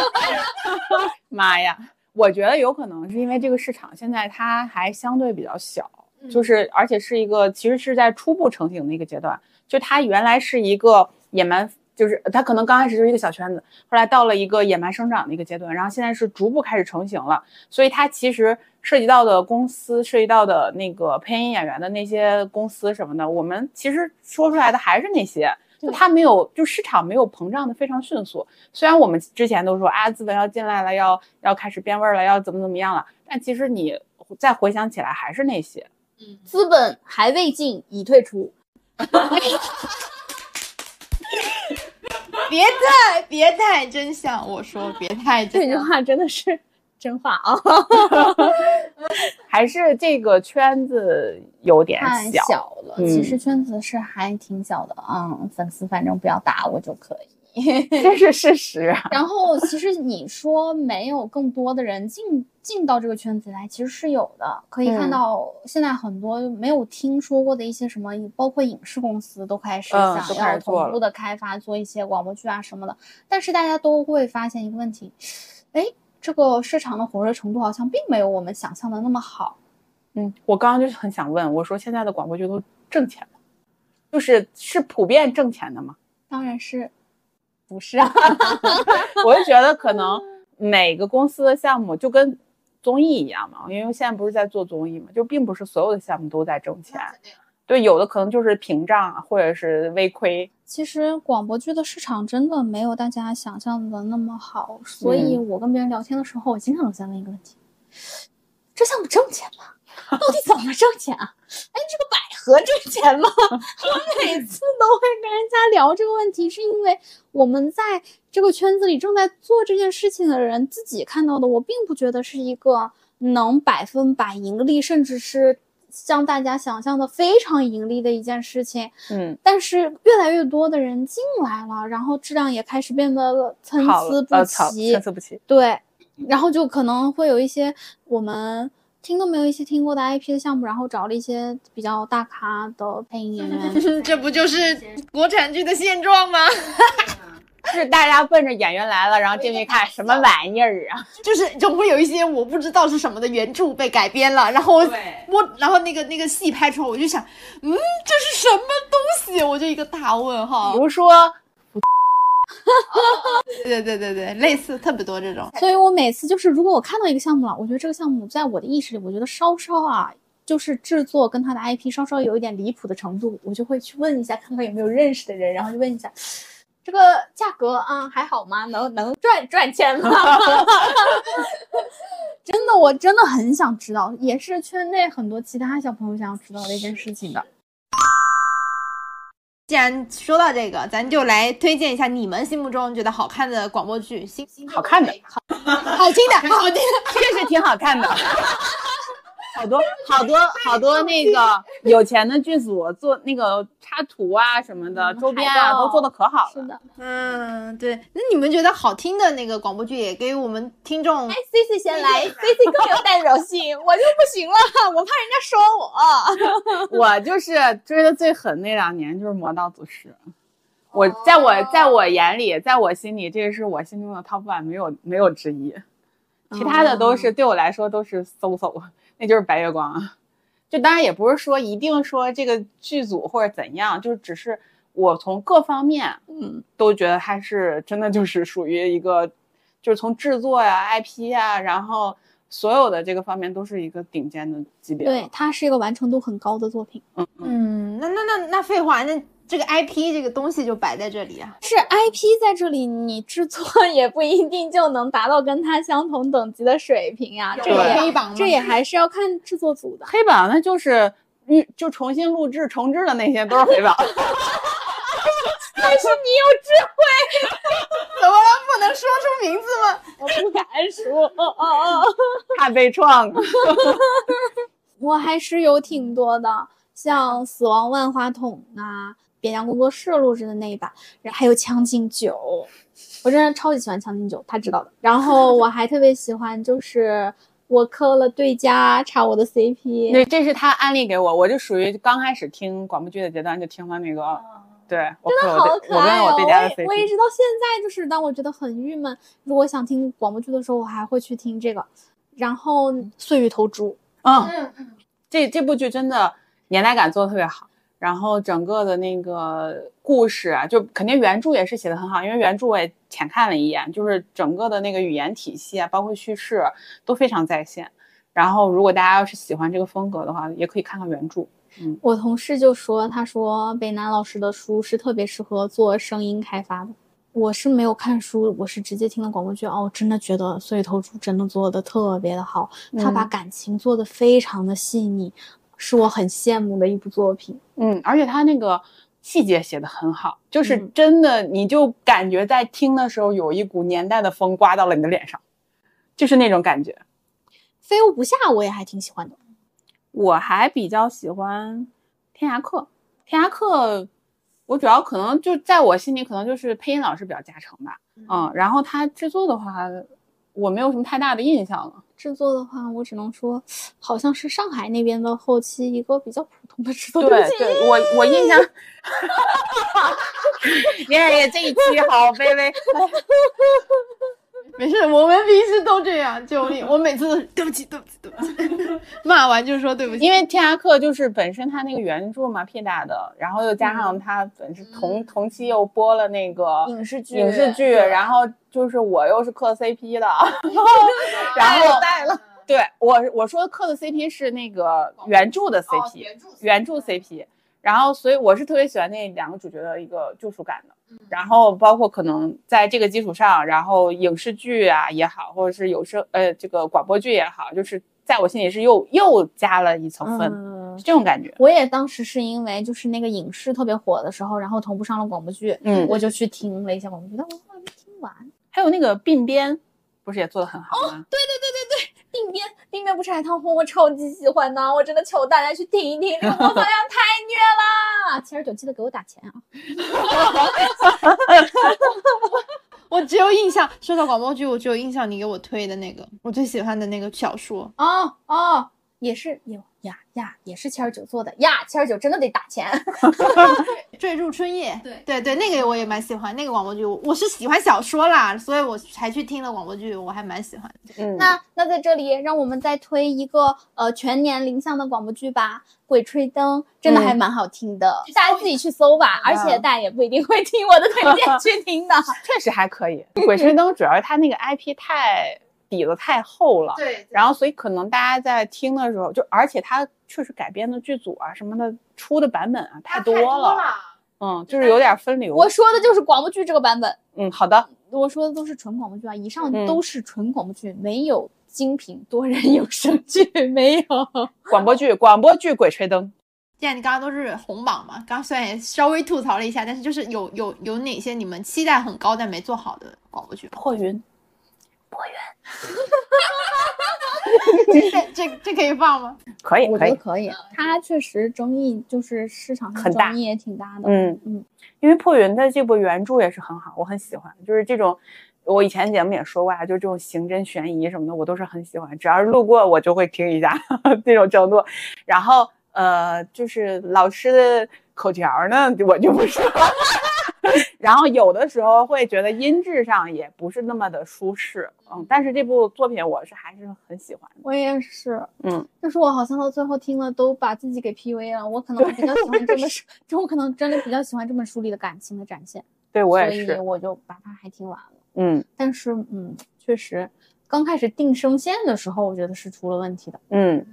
妈呀！我觉得有可能是因为这个市场现在它还相对比较小，就是而且是一个其实是在初步成型的一个阶段。就它原来是一个野蛮，就是它可能刚开始就是一个小圈子，后来到了一个野蛮生长的一个阶段，然后现在是逐步开始成型了。所以它其实涉及到的公司、涉及到的那个配音演员的那些公司什么的，我们其实说出来的还是那些。就它没有，就市场没有膨胀的非常迅速。虽然我们之前都说啊，资本要进来了，要要开始变味儿了，要怎么怎么样了，但其实你再回想起来，还是那些。嗯，资本还未进，已退出。别太别太真相，我说别太真相。这句话真的是真话啊！还是这个圈子有点太小。了，嗯其实圈子是还挺小的，嗯，粉丝反正不要打我就可以。这是事实。然后，其实你说没有更多的人进进到这个圈子来，其实是有的。可以看嗯到，现在很多没有听说过的一些什么，包括影视公司都开始想要同步的开发，做一些广播剧啊什么的。但是大家都会发现一个问题，哎，这个市场的火热程度好像并没有我们想象的那么好。嗯，我刚刚就是很想问，我说现在的广播剧都挣钱吗？就是是普遍挣钱的吗？当然是不是啊？我就觉得可能每个公司的项目就跟综艺一样嘛，因为现在不是在做综艺嘛，就并不是所有的项目都在挣钱。对，有的可能就是屏障啊，或者是微亏。其实广播剧的市场真的没有大家想象的那么好，所以我跟别人聊天的时候，我经常都在问一个问题：这项目挣钱吗？到底怎么挣钱啊？哎，这个百合挣钱吗？我每次都会跟人家聊这个问题，是因为我们在这个圈子里正在做这件事情的人自己看到的，我并不觉得是一个能百分百盈利，甚至是像大家想象的非常盈利的一件事情。嗯，但是越来越多的人进来了，然后质量也开始变得参差不齐。参差不齐。对，然后就可能会有一些我们听都没有一些听过的 IP 的项目，然后找了一些比较大咖的配音演员。这不就是国产剧的现状吗？是大家奔着演员来了，然后进去看什么玩意儿啊？就是总会有一些我不知道是什么的原著被改编了，然后我我然后那个那个戏拍出来，我就想，嗯，这是什么东西？我就一个大问号比。如说，对对对对对，类似特别多这种。所以我每次就是，如果我看到一个项目了，我觉得这个项目在我的意识里，我觉得稍稍啊，就是制作跟它的 IP 稍稍有一点离谱的程度，我就会去问一下，看看有没有认识的人，然后就问一下。这个价格啊还好吗？能能赚赚钱吗？真的，我真的很想知道，也是圈内很多其他小朋友想要知道的一件事情的。既然说到这个，咱就来推荐一下你们心目中觉得好看的广播剧，新好看的，好听的，好听的。确实挺好看的。好多好多好多那个有钱的剧组做那个插图啊什么的，周边啊都做的可好了。是的，嗯，对。那你们觉得好听的那个广播剧，也给我们听众哎，C C 先来，C C 更有代表性，我就不行了，我怕人家说我。我就是追的最狠那两年就是《魔道祖师》，我在我在我眼里，在我心里，这个是我心中的 top one，没有没有之一。其他的都是对我来说都是搜搜，那就是白月光啊。就当然也不是说一定说这个剧组或者怎样，就只是我从各方面，嗯，都觉得它是真的就是属于一个，就是从制作呀、IP 呀，然后所有的这个方面都是一个顶尖的级别。对，它是一个完成度很高的作品，嗯嗯，嗯，那那那那废话，那这个 IP 这个东西就摆在这里啊。是 IP 在这里，你制作 也不一定就能达到跟它相同等级的水平呀、这也黑榜吗这也还是要看制作组的。黑榜那就是预就重新录制重置的那些都是黑榜。但是你有智慧，怎么了？不能说出名字吗？我不敢说。哦哦哦，怕被撞。我还是有挺多的，像《死亡万花筒》啊，边疆工作室录制的那一版，然后还有《将进酒》，我真的超级喜欢《将进酒》，他知道的。然后我还特别喜欢，就是我磕了对家插我的 CP，对，这是他安利给我，我就属于刚开始听广播剧的阶段就听了那个，对，我跟我好可爱哦！我一直到现在，就是当我觉得很郁闷，如果想听广播剧的时候，我还会去听这个。然后《碎玉投珠》，嗯，这这部剧真的年代感做的特别好，然后整个的那个故事啊，就肯定原著也是写的很好，因为原著我也浅看了一眼，就是整个的那个语言体系啊，包括叙事都非常在线。然后如果大家要是喜欢这个风格的话，也可以看看原著。嗯，我同事就说，他说北南老师的书是特别适合做声音开发的。我是没有看书，我是直接听了广播剧。哦，真的觉得碎头猪真的做的特别的好，他把感情做的非常的细腻，是我很羡慕的一部作品。嗯，而且他那个细节写的很好，就是嗯真的，你就感觉在听的时候有一股年代的风刮到了你的脸上，就是那种感觉。飞屋不下我也还挺喜欢的。我还比较喜欢《天涯客》，《天涯客》我主要可能就在我心里可能就是配音老师比较加成吧，嗯，然后他制作的话，我没有什么太大的印象了。制作的话，我只能说，好像是上海那边的后期一个比较普通的制作对对我我印象 耶，这一期好卑微。没事，我们平时都这样，救命！我每次都是对不起，对不起，对不起，骂完就说对不起。因为《天涯客》就是本身它那个原著嘛，P 大的，然后又加上它本身同、同期又播了那个影视剧影视剧，然后就是我又是磕 CP 的，然后带了，对我我说磕的 CP 是那个原著的 CP，、原著 CP，然后所以我是特别喜欢那两个主角的一个救赎感的。然后包括可能在这个基础上，然后影视剧啊也好，或者是有声呃这个广播剧也好，就是在我心里是又又加了一层分，嗯是这种感觉。我也当时是因为就是那个影视特别火的时候，然后同步上了广播剧，嗯我就去听了一下广播剧，但我后来没听完。还有那个鬓边，不是也做的很好吗？鬓边，定边不是海棠红，我超级喜欢呢，我真的求大家去听一听，这个播放量太虐了！七十九记得给我打钱啊！我只有印象，说到广播剧，我只有印象你给我推的那个，我最喜欢的那个小说。哦哦，也是有呀呀，也是七十九做的呀，七十九真的得打钱。坠入春夜，对对对，那个我也蛮喜欢，那个广播剧我我是喜欢小说啦，所以我才去听了广播剧，我还蛮喜欢的。嗯，那那在这里，让我们再推一个呃全年龄向的广播剧吧，《鬼吹灯》真的还蛮好听的，大家自己去搜吧，而且大家也不一定会听我的推荐去听的。确实还可以。鬼吹灯主要是它那个 IP 太底子太厚了，对，然后所以可能大家在听的时候，就而且它确实改编的剧组啊什么的出的版本啊太多了，嗯，就是有点分流。我说的就是广播剧这个版本，嗯，好的，我说的都是纯广播剧啊，以上嗯都是纯广播剧，没有精品多人有声剧，没有。广播剧，广播剧《鬼吹灯》。既然你刚刚都是红榜嘛，刚刚虽然也稍微吐槽了一下，但是就是有有有哪些你们期待很高但没做好的广播剧？破云，这 这这可以放吗？可以，可以我觉得，可以，它确实争议就是市场上很大争议也挺大的。嗯嗯，因为破云的这部原著也是很好，我很喜欢，就是这种。我以前节目也说过啊，就这种刑侦悬疑什么的，我都是很喜欢，只要是路过我就会听一下 这种程度。然后呃，就是老师的口条呢，我就不说了。然后有的时候会觉得音质上也不是那么的舒适，嗯，但是这部作品我是还是很喜欢的，我也是。嗯，但是我好像到最后听了都把自己给 PUA 了，我可能比较喜欢这本书，就我可能真的比较喜欢这本书里的感情的展现，对我也所以是，我就把它还听完了。嗯但是嗯，确实刚开始定声线的时候，我觉得是出了问题的。嗯，然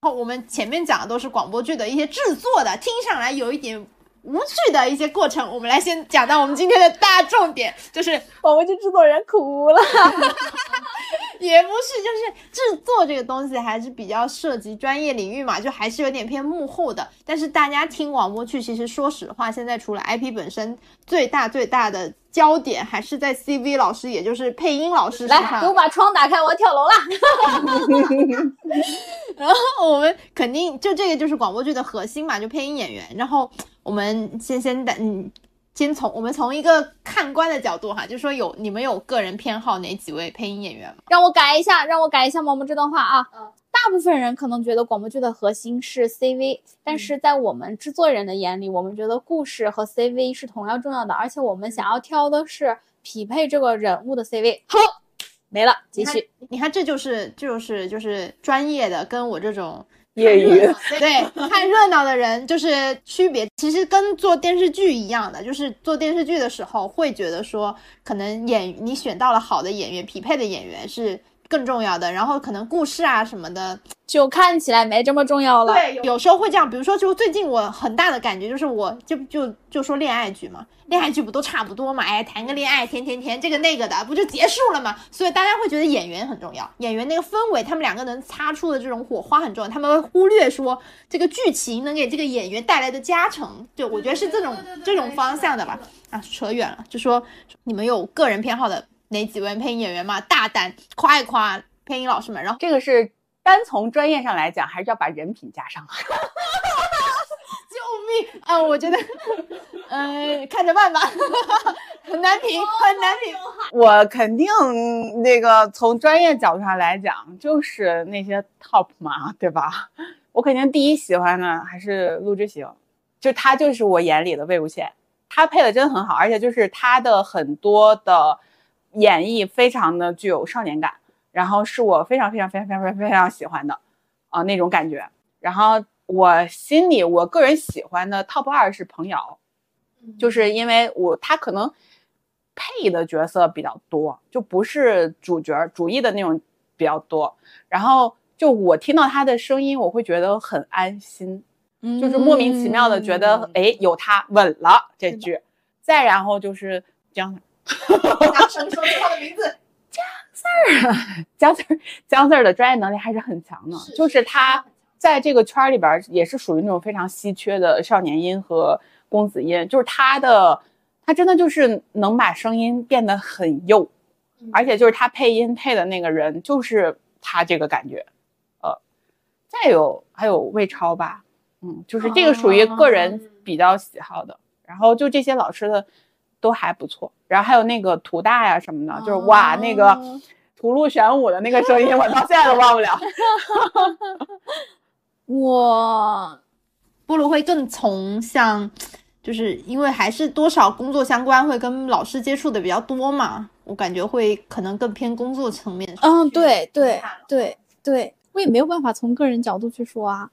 后我们前面讲的都是广播剧的一些制作的，听上来有一点无趣的一些过程。我们来先讲到我们今天的大重点，就是广播剧制作人哭了。也不是，就是制作这个东西还是比较涉及专业领域嘛，就还是有点偏幕后的。但是大家听广播剧，其实说实话，现在除了 IP 本身，最大最大的焦点还是在 CV 老师，也就是配音老师身来。我把窗打开，我要跳楼啦！然后我们肯定就这个就是广播剧的核心嘛，就配音演员。然后我们先先的嗯，先从我们从一个看官的角度哈，就说有你们有个人偏好哪几位配音演员吗？让我改一下，让我改一下毛毛这段话啊。大部分人可能觉得广播剧的核心是 CV，但是在我们制作人的眼里，我们觉得故事和 CV 是同样重要的，而且我们想要挑的是匹配这个人物的 CV。好，没了，继续。你看，这就是就是就是专业的，跟我这种业余 对看热闹的人就是区别。其实跟做电视剧一样的，就是做电视剧的时候会觉得说，可能演你选到了好的演员，匹配的演员是更重要的。然后可能故事啊什么的，就看起来没这么重要了。对，有时候会这样。比如说，就最近我很大的感觉就是，我就就就说恋爱剧嘛。恋爱剧不都差不多嘛？哎，谈个恋爱，甜甜甜，这个那个的，不就结束了嘛？所以大家会觉得演员很重要，演员那个氛围，他们两个能擦出的这种火花很重要。他们会忽略说这个剧情能给这个演员带来的加成。对，我觉得是这种这种方向的吧。啊，扯远了，就说你们有个人偏好的哪几位配音演员嘛？大胆夸一夸配音老师们。然后这个是单从专业上来讲，还是要把人品加上。救命啊！我觉得，嗯，看着办吧，很难评，很难评。我肯定那个从专业角度上来讲，就是那些 top 嘛，对吧？我肯定第一喜欢的还是陆之行，就他就是我眼里的魏无羡，他配的真的很好，而且就是他的很多的演绎非常的具有少年感，然后是我非常非常非常非常非常喜欢的啊那种感觉，然后。我心里，我个人喜欢的 top 二是彭瑶，就是因为我他可能配的角色比较多，就不是主角主义的那种比较多。然后就我听到他的声音，我会觉得很安心，就是莫名其妙的觉得，哎，有他稳了这句。再然后就是姜，姜什么说他的名字？姜 Sir，姜 Sir，姜 Sir 的专业能力还是很强的，就是他。在这个圈里边也是属于那种非常稀缺的少年音和公子音，就是他的，他真的就是能把声音变得很幼，而且就是他配音配的那个人就是他这个感觉，呃，再有还有魏超吧，嗯，就是这个属于个人比较喜好的，然后就这些老师的都还不错，然后还有那个图大呀什么的，就是哇那个图录玄武的那个声音，我到现在都忘不了。我菠萝会更从像，就是因为还是多少工作相关，会跟老师接触的比较多嘛，我感觉会可能更偏工作层面。嗯，对对对对，我也没有办法从个人角度去说啊。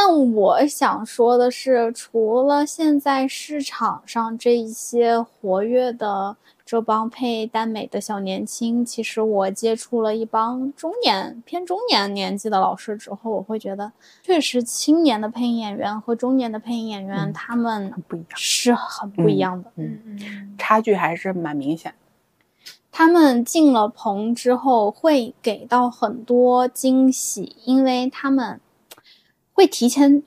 但我想说的是，除了现在市场上这一些活跃的。这帮配耽美的小年轻，其实我接触了一帮中年偏中年年纪的老师之后，我会觉得，确实青年的配音演员和中年的配音演员，他们不一样，是很不一样的，嗯嗯，差距还是蛮明显。他们进了棚之后，会给到很多惊喜，因为他们会提前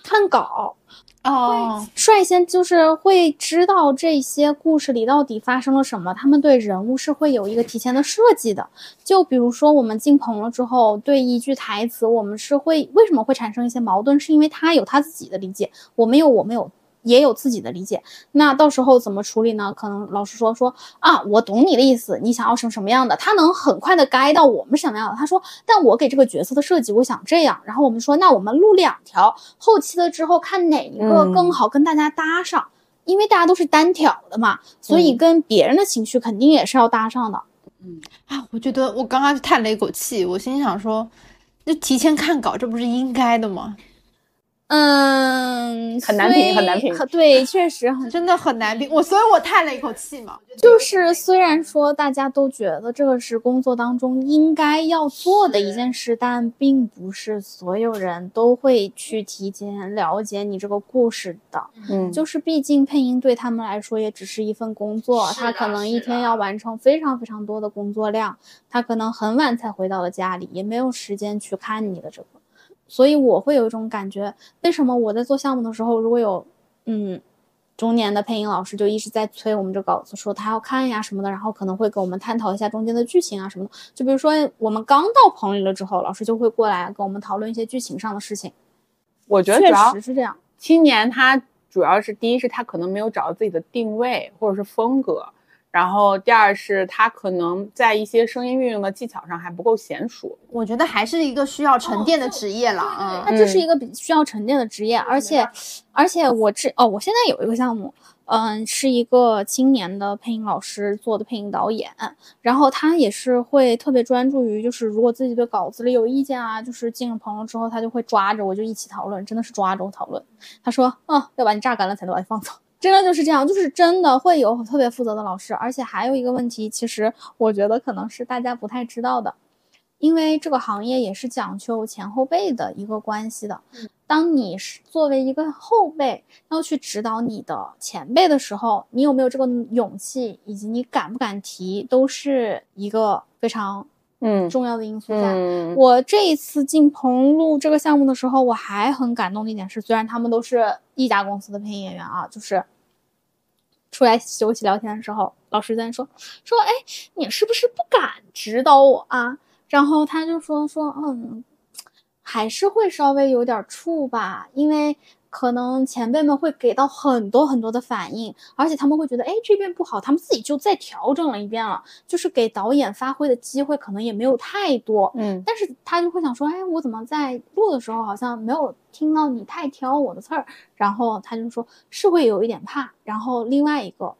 看稿。哦，率先就是会知道这些故事里到底发生了什么，他们对人物是会有一个提前的设计的。就比如说我们进棚了之后，对一句台词，我们是会为什么会产生一些矛盾，是因为他有他自己的理解，我没有我没有。也有自己的理解，那到时候怎么处理呢？可能老师说说啊，我懂你的意思，你想要什么什么样的，他能很快的 get 到我们什么样的。他说，但我给这个角色的设计，我想这样。然后我们说，那我们录两条，后期了之后看哪一个更好跟大家搭上，因为大家都是单挑的嘛，所以跟别人的情绪肯定也是要搭上的。嗯啊，我觉得我刚刚叹了一口气，我心想说，那提前看稿，这不是应该的吗？嗯，很难评，很难评。对，确实很，真的很难评。我，所以我叹了一口气嘛。就是虽然说大家都觉得这个是工作当中应该要做的一件事，但并不是所有人都会去提前了解你这个故事的。嗯，就是毕竟配音对他们来说也只是一份工作，他可能一天要完成非常非常多的工作量，他可能很晚才回到了家里，也没有时间去看你的这个。所以我会有一种感觉，为什么我在做项目的时候，如果有，嗯，中年的配音老师就一直在催我们这稿子，说他要看呀什么的，然后可能会跟我们探讨一下中间的剧情啊什么的。就比如说我们刚到棚里了之后，老师就会过来跟我们讨论一些剧情上的事情。我觉得确实是这样。青年他主要是第一是他可能没有找到自己的定位或者是风格。然后第二是他可能在一些声音运用的技巧上还不够娴熟，我觉得还是一个需要沉淀的职业了。嗯，它这是一个比需要沉淀的职业，而且，而且我这哦，我现在有一个项目，嗯，是一个青年的配音老师做的配音导演，然后他也是会特别专注于，就是如果自己对稿子里有意见啊，就是进了棚了之后，他就会抓着我就一起讨论，真的是抓着我讨论。他说，嗯，要把你榨干了才能把你放走，真的就是这样，就是真的会有特别负责的老师，而且还有一个问题，其实我觉得可能是大家不太知道的。因为这个行业也是讲究前后辈的一个关系的。当你是作为一个后辈要去指导你的前辈的时候，你有没有这个勇气，以及你敢不敢提，都是一个非常嗯重要的因素在。嗯我这一次进棚录这个项目的时候，我还很感动的一点是，虽然他们都是一家公司的配音演员啊，就是出来休息聊天的时候，老师在那说说，哎，你是不是不敢指导我啊？然后他就说说，嗯，还是会稍微有点怵吧，因为可能前辈们会给到很多很多的反应，而且他们会觉得，哎，这边不好，他们自己就再调整了一遍了，就是给导演发挥的机会可能也没有太多。嗯但是他就会想说，哎，我怎么在录的时候好像没有听到你太挑我的刺儿？然后他就说是会有一点怕。然后另外一个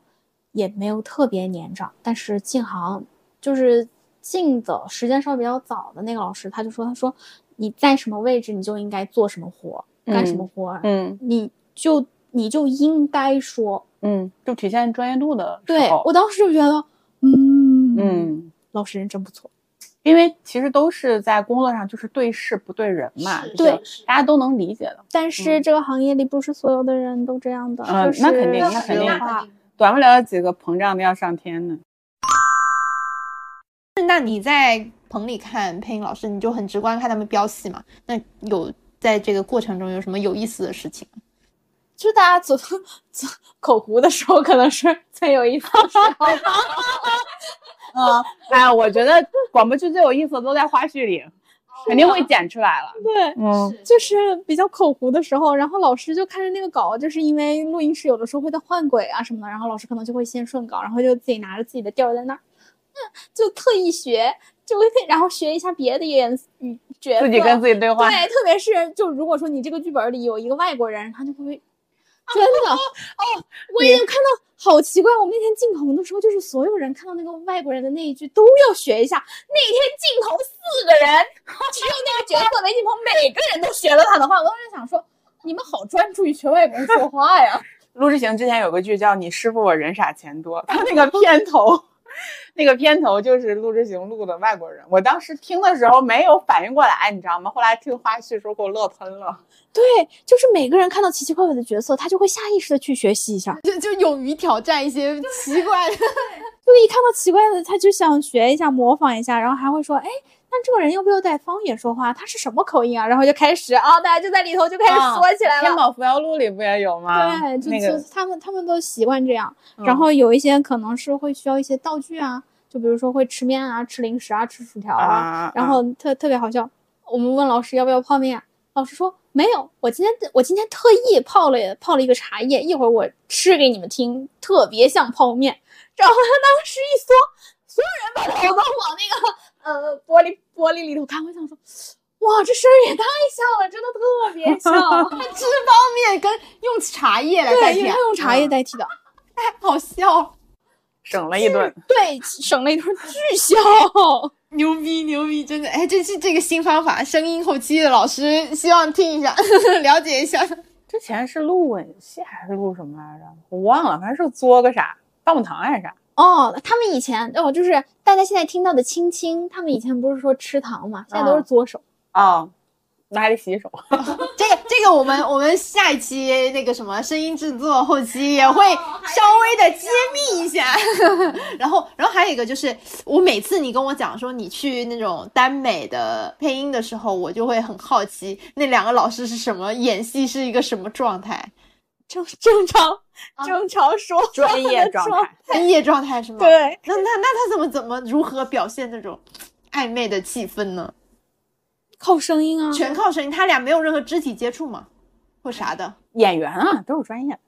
也没有特别年长，但是进行就是进的时间稍微比较早的那个老师，他就说，他说你在什么位置你就应该做什么活，干什么活儿，嗯你就你就应该说。嗯，就体现专业度的时对我当时就觉得，嗯嗯。老师人真不错。因为其实都是在工作上就是对事不对人嘛，对大家都能理解的。但是这个行业里不是所有的人都这样的，嗯那肯定那肯定短不了几个膨胀的要上天呢。那你在棚里看配音老师，你就很直观看他们飙戏嘛？那有在这个过程中有什么有意思的事情吗？就大家走走口胡的时候，可能是最有意思的时候。嗯，哎，我觉得广播剧最有意思的都在花絮里，肯定会剪出来了。对，嗯就是比较口胡的时候，然后老师就看着那个稿，就是因为录音室有的时候会在换轨啊什么的，然后老师可能就会先顺稿，然后就自己拿着自己的调在那儿，嗯，就特意学，就会 然后学一下别的演嗯角色，自己跟自己对话。对，特别是就如果说你这个剧本里有一个外国人，他就会 真的 哦，我已经看到，好奇怪。我们那天进棚的时候，就是所有人看到那个外国人的那一句都要学一下。那天进棚四个人，只有那个角色没进棚，每个人都学了他的话。我当时想说，你们好专注于学外国人说话呀。陆志行之前有个剧叫《你师傅我人傻钱多》，他那个片头，那个片头就是陆志行录的外国人。我当时听的时候没有反应过来，你知道吗？后来听花絮的时候给我乐喷了。对，就是每个人看到奇奇怪怪的角色，他就会下意识的去学习一下。就就勇于挑战一些奇怪的。就一看到奇怪的，他就想学一下、模仿一下，然后还会说：“哎，那这个人要不要带方言说话？他是什么口音啊？”然后就开始啊，大家就在里头就开始啊说起来了。天宝扶摇录里不也有吗？对，就那个就他们他们都习惯这样。嗯然后有一些可能是会需要一些道具啊，就比如说会吃面啊、吃零食啊、吃薯条啊然后特特别好笑。我们问老师要不要泡面，老师说没有，我今天我今天特意泡了泡了一个茶叶，一会儿我吃给你们听，特别像泡面。然后他当时一缩，所有人把头都往那个呃玻璃玻璃里头看，我想说，哇，这声儿也太像了，真的特别像。吃方面跟用茶叶来代替啊为他，用茶叶代替的。哎好笑，省了一顿。对，省了一顿巨笑。牛逼牛逼，真的，哎，这是这个新方法，声音后期的老师希望听一下，了解一下。之前是录吻戏还是录什么来着？我忘了，反正是作个啥棒棒糖还是啥。哦，他们以前哦，就是大家现在听到的青青，他们以前不是说吃糖嘛，现在都是左手。啊，那还得洗手。这 个这个，我们我们下一期那个什么声音制作后期也会稍微的揭秘一下。然后然后还有一个就是，我每次你跟我讲说你去那种耽美的配音的时候，我就会很好奇那两个老师是什么演戏是一个什么状态，正正常正常说专业状态。专业状态是吗？。对，那那那他怎么怎么如何表现那种暧昧的气氛呢？靠声音啊。全靠声音，他俩没有任何肢体接触吗？或啥的？演员啊，都是专业。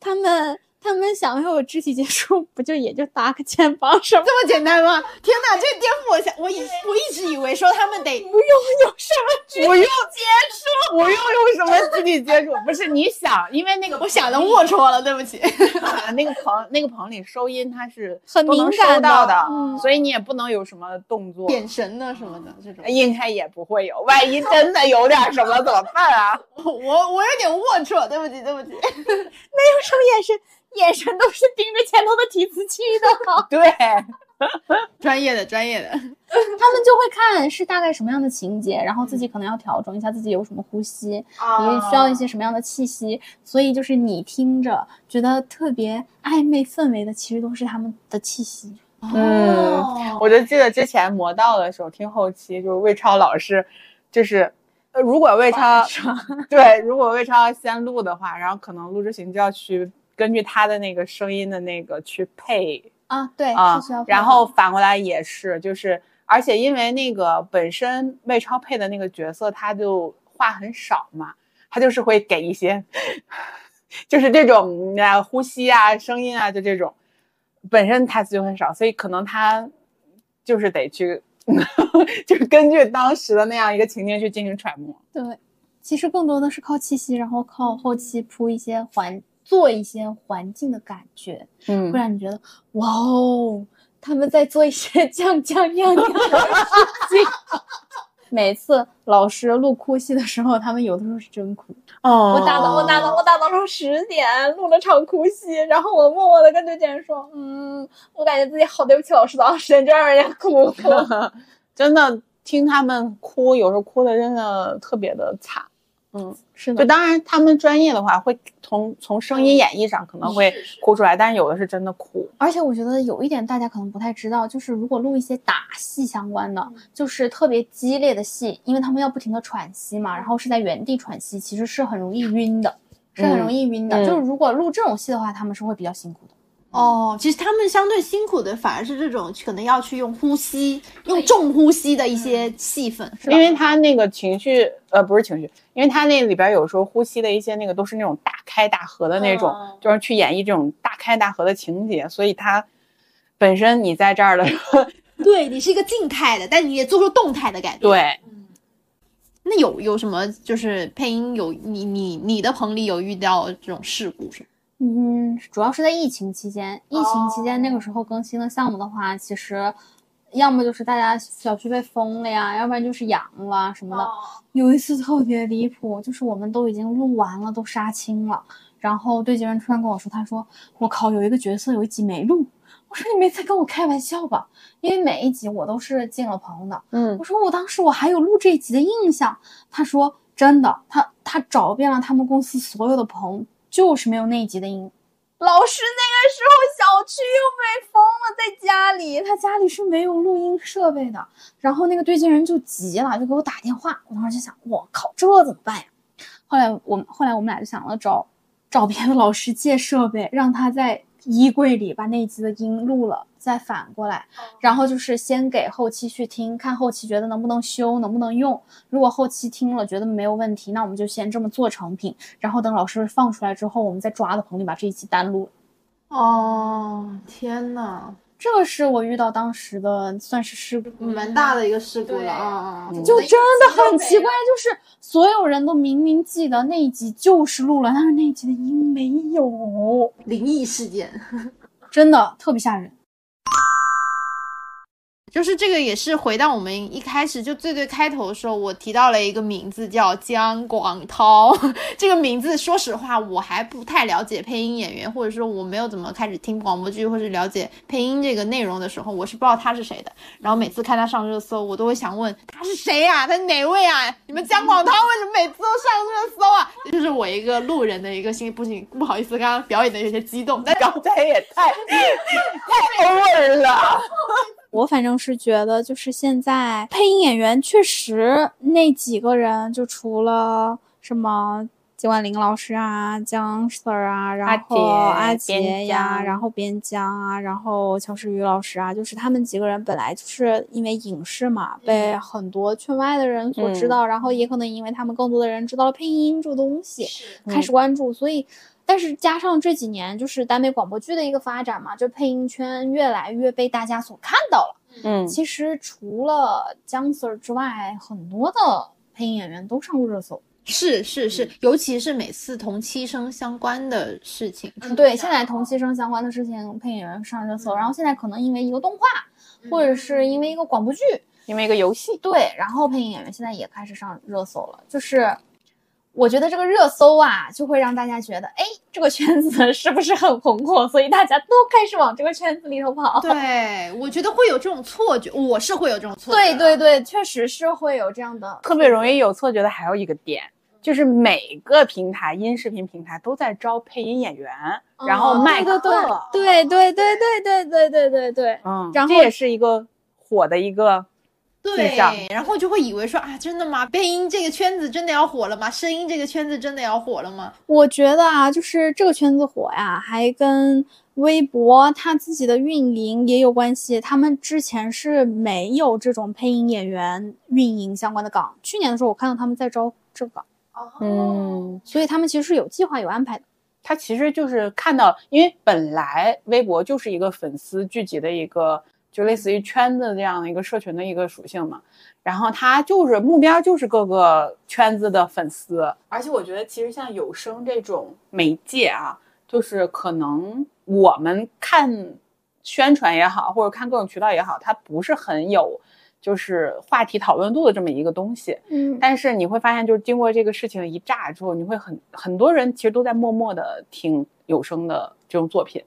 他们他们想要有肢体接触，不就也就搭个肩膀什么？这么简单吗？天哪，这颠覆我想，我以我一直以为说他们得不用有什么肢体不用接触，不用用什么肢体接触，不是你想，因为那个我想的龌龊了，对不起。啊那个棚那个棚里收音它是很敏感收到的嗯所以你也不能有什么动作，眼神呢什么的这种，应该也不会有。万一真的有点什么怎么办啊？我我有点龌龊，对不起对不起。没有什么眼神，眼神都是盯着前头的提词器的。对，专业的专业的，他们就会看是大概什么样的情节，然后自己可能要调整一下自己有什么呼吸，也需要一些什么样的气息，所以就是你听着觉得特别暧昧氛围的，其实都是他们的气息。嗯哦我就记得之前魔道的时候听后期，就是魏超老师，就是。呃，如果魏超对，如果魏超先录的话，然后可能陆之行就要去根据他的那个声音的那个去配啊，对，啊然后反过来也是，就是而且因为那个本身魏超配的那个角色，他就话很少嘛，他就是会给一些，就是这种啊呼吸啊、声音啊，就这种，本身台词就很少，所以可能他就是得去，就是根据当时的那样一个情境去进行揣摩。对，其实更多的是靠气息，然后靠后期铺一些环，做一些环境的感觉，嗯会让你觉得哇哦，他们在做一些酱酱酿酿的事情。每次老师录哭戏的时候，他们有的时候是真哭。哦我打到我打到我打到上十点，录了场哭戏，然后我默默的跟对姐说，嗯，我感觉自己好对不起老师早上，十点就让人家哭。真的听他们哭，有时候哭的真的特别的惨。嗯，是就，当然他们专业的话，会从从声音演绎上可能会哭出来，但是有的是真的哭。而且我觉得有一点大家可能不太知道，就是如果录一些打戏相关的，就是特别激烈的戏，因为他们要不停的喘息嘛，然后是在原地喘息，其实是很容易晕的，是很容易晕的。嗯就是如果录这种戏的话，他们是会比较辛苦的。哦，其实他们相对辛苦的反而是这种可能要去用呼吸、用重呼吸的一些戏份，是吧？因为他那个情绪，呃，不是情绪，因为他那里边有时候呼吸的一些那个都是那种大开大合的那种，哦就是去演绎这种大开大合的情节，所以他本身你在这儿的时候，对你是一个静态的，但你也做出动态的感觉。，对，那有有什么就是配音有你你你的棚里有遇到这种事故是吗？嗯，主要是在疫情期间，疫情期间那个时候更新的项目的话，其实要么就是大家小区被封了呀，要不然就是阳了什么的。有一次特别离谱，就是我们都已经录完了，都杀青了，然后对接人突然跟我说，他说：“我靠，有一个角色有一集没录。”我说：“你没在跟我开玩笑吧？因为每一集我都是进了棚的。”嗯我说我当时我还有录这一集的印象。他说真的，他他找遍了他们公司所有的棚，就是没有那一集的音。老师那个时候小区又被封了，在家里，他家里是没有录音设备的。然后那个对接人就急了，就给我打电话。我当时就想，我靠，这怎么办呀？后来我们后来我们俩就想了找找别的老师借设备，让他在衣柜里把那一集的音录了，再反过来。然后就是先给后期去听，看后期觉得能不能修，能不能用。如果后期听了觉得没有问题，那我们就先这么做成品，然后等老师放出来之后，我们再抓到棚里把这一期单录。哦，天呐，这个是我遇到当时的算是事故，蛮大的一个事故了啊！嗯就真的很奇怪，就是所有人都明明记得那一集就是录了，但是那一集的音没有，灵异事件。真的特别吓人。就是这个也是回到我们一开始就最最开头的时候，我提到了一个名字叫姜广涛。这个名字，说实话我还不太了解配音演员，或者说我没有怎么开始听广播剧或是了解配音这个内容的时候，我是不知道他是谁的。然后每次看他上热搜，我都会想问他是谁呀、他哪位啊？你们姜广涛为什么每次都上热搜啊？这 就是我一个路人的一个心，不行，不好意思，刚刚表演的有些激动，但刚才也太 太 over 了。我反正是觉得，就是现在配音演员确实那几个人，就除了什么金冠霖老师啊、姜 Sir 啊，然后阿阿杰呀，疆然后边疆啊，然后乔诗雨老师啊，就是他们几个人本来就是因为影视嘛，被很多圈外的人所知道，然后也可能因为他们更多的人知道了配音这个东西，开始关注，所以但是加上这几年就是耽美广播剧的一个发展嘛，就配音圈越来越被大家所看到了。嗯，其实除了姜 Sir 之外，很多的配音演员都上过热搜。是是是，尤其是每次同期声相关的事情，对，现在同期声相关的事情，配音演员上热搜，然后现在可能因为一个动画，或者是因为一个广播剧，因为一个游戏，对，然后配音演员现在也开始上热搜了。就是我觉得这个热搜啊，就会让大家觉得，哎，这个圈子 是不是很红火？所以大家都开始往这个圈子里头跑。对，我觉得会有这种错觉，我是会有这种错觉。对对对，确实是会有这样的。特别容易有错觉的还有一个点，就是每个平台音视频平台都在招配音演员，然后卖课。对对对对对对对对对，嗯，然后这也是一个火的一个对然后就会以为说啊，真的吗？配音这个圈子真的要火了吗？声音这个圈子真的要火了吗？我觉得啊，就是这个圈子火呀，还跟微博它自己的运营也有关系。他们之前是没有这种配音演员运营相关的岗，去年的时候我看到他们在招这个，嗯，所以他们其实是有计划、有安排的。他其实就是看到，因为本来微博就是一个粉丝聚集的一个，就类似于圈子这样的一个社群的一个属性嘛。然后他就是目标就是各个圈子的粉丝，而且我觉得其实像有声这种媒介啊，就是可能我们看宣传也好，或者看各种渠道也好，它不是很有就是话题讨论度的这么一个东西。嗯，但是你会发现，就是经过这个事情一炸之后，你会很很多人其实都在默默的听有声的这种作品，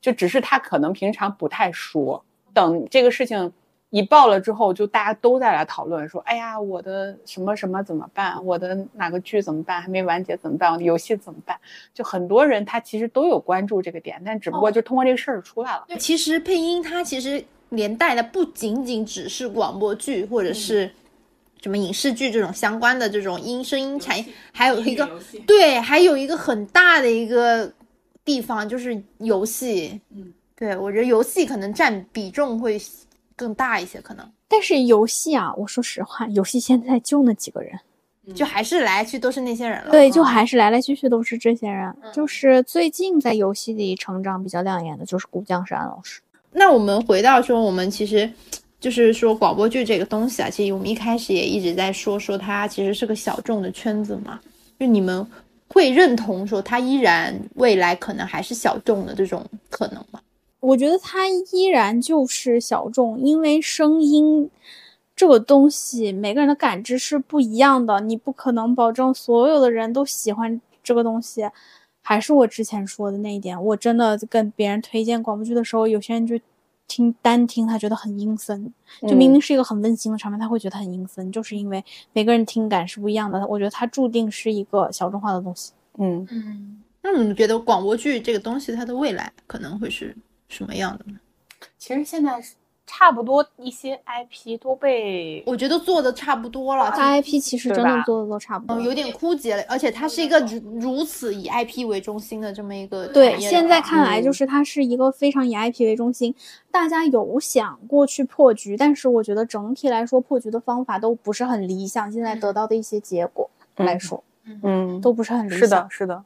就只是他可能平常不太说，等这个事情一爆了之后，就大家都在来讨论说，哎呀，我的什么什么怎么办？我的哪个剧怎么办？还没完结怎么办？我的游戏怎么办？就很多人他其实都有关注这个点，但只不过就通过这个事儿出来了。对，其实配音它其实连带的不仅仅只是广播剧或者是什么影视剧这种相关的这种音声音产业，还有一个对，还有一个很大的一个地方就是游戏。嗯，对我觉得游戏可能占比重会更大一些，可能但是游戏啊，我说实话，游戏现在就那几个人，就还是来来去都是那些人了。对，就嗯还是来来去去都是这些人。嗯就是最近在游戏里成长比较亮眼的，就是古江山老师。那我们回到说，我们其实就是说广播剧这个东西啊，其实我们一开始也一直在说，说它其实是个小众的圈子嘛。就你们会认同说它依然未来可能还是小众的这种可能吗？我觉得它依然就是小众，因为声音这个东西，每个人的感知是不一样的，你不可能保证所有的人都喜欢这个东西。还是我之前说的那一点，我真的跟别人推荐广播剧的时候，有些人就听单听他觉得很阴森，就明明是一个很温馨的场面，他会觉得很阴森，就是因为每个人听感是不一样的。我觉得它注定是一个小众化的东西。嗯，嗯，那你觉得广播剧这个东西它的未来可能会是什么样的呢？其实现在是差不多一些 IP 都被我觉得做的差不多了，它 IP 其实真的做的都差不多嗯，。有点枯竭了，而且它是一个如如此以 IP 为中心的这么一个对，现在看来就是它是一个非常以 IP 为中心，大家有想过去破局，但是我觉得整体来说破局的方法都不是很理想。现在得到的一些结果来说，嗯都不是很理想。是的，，是的，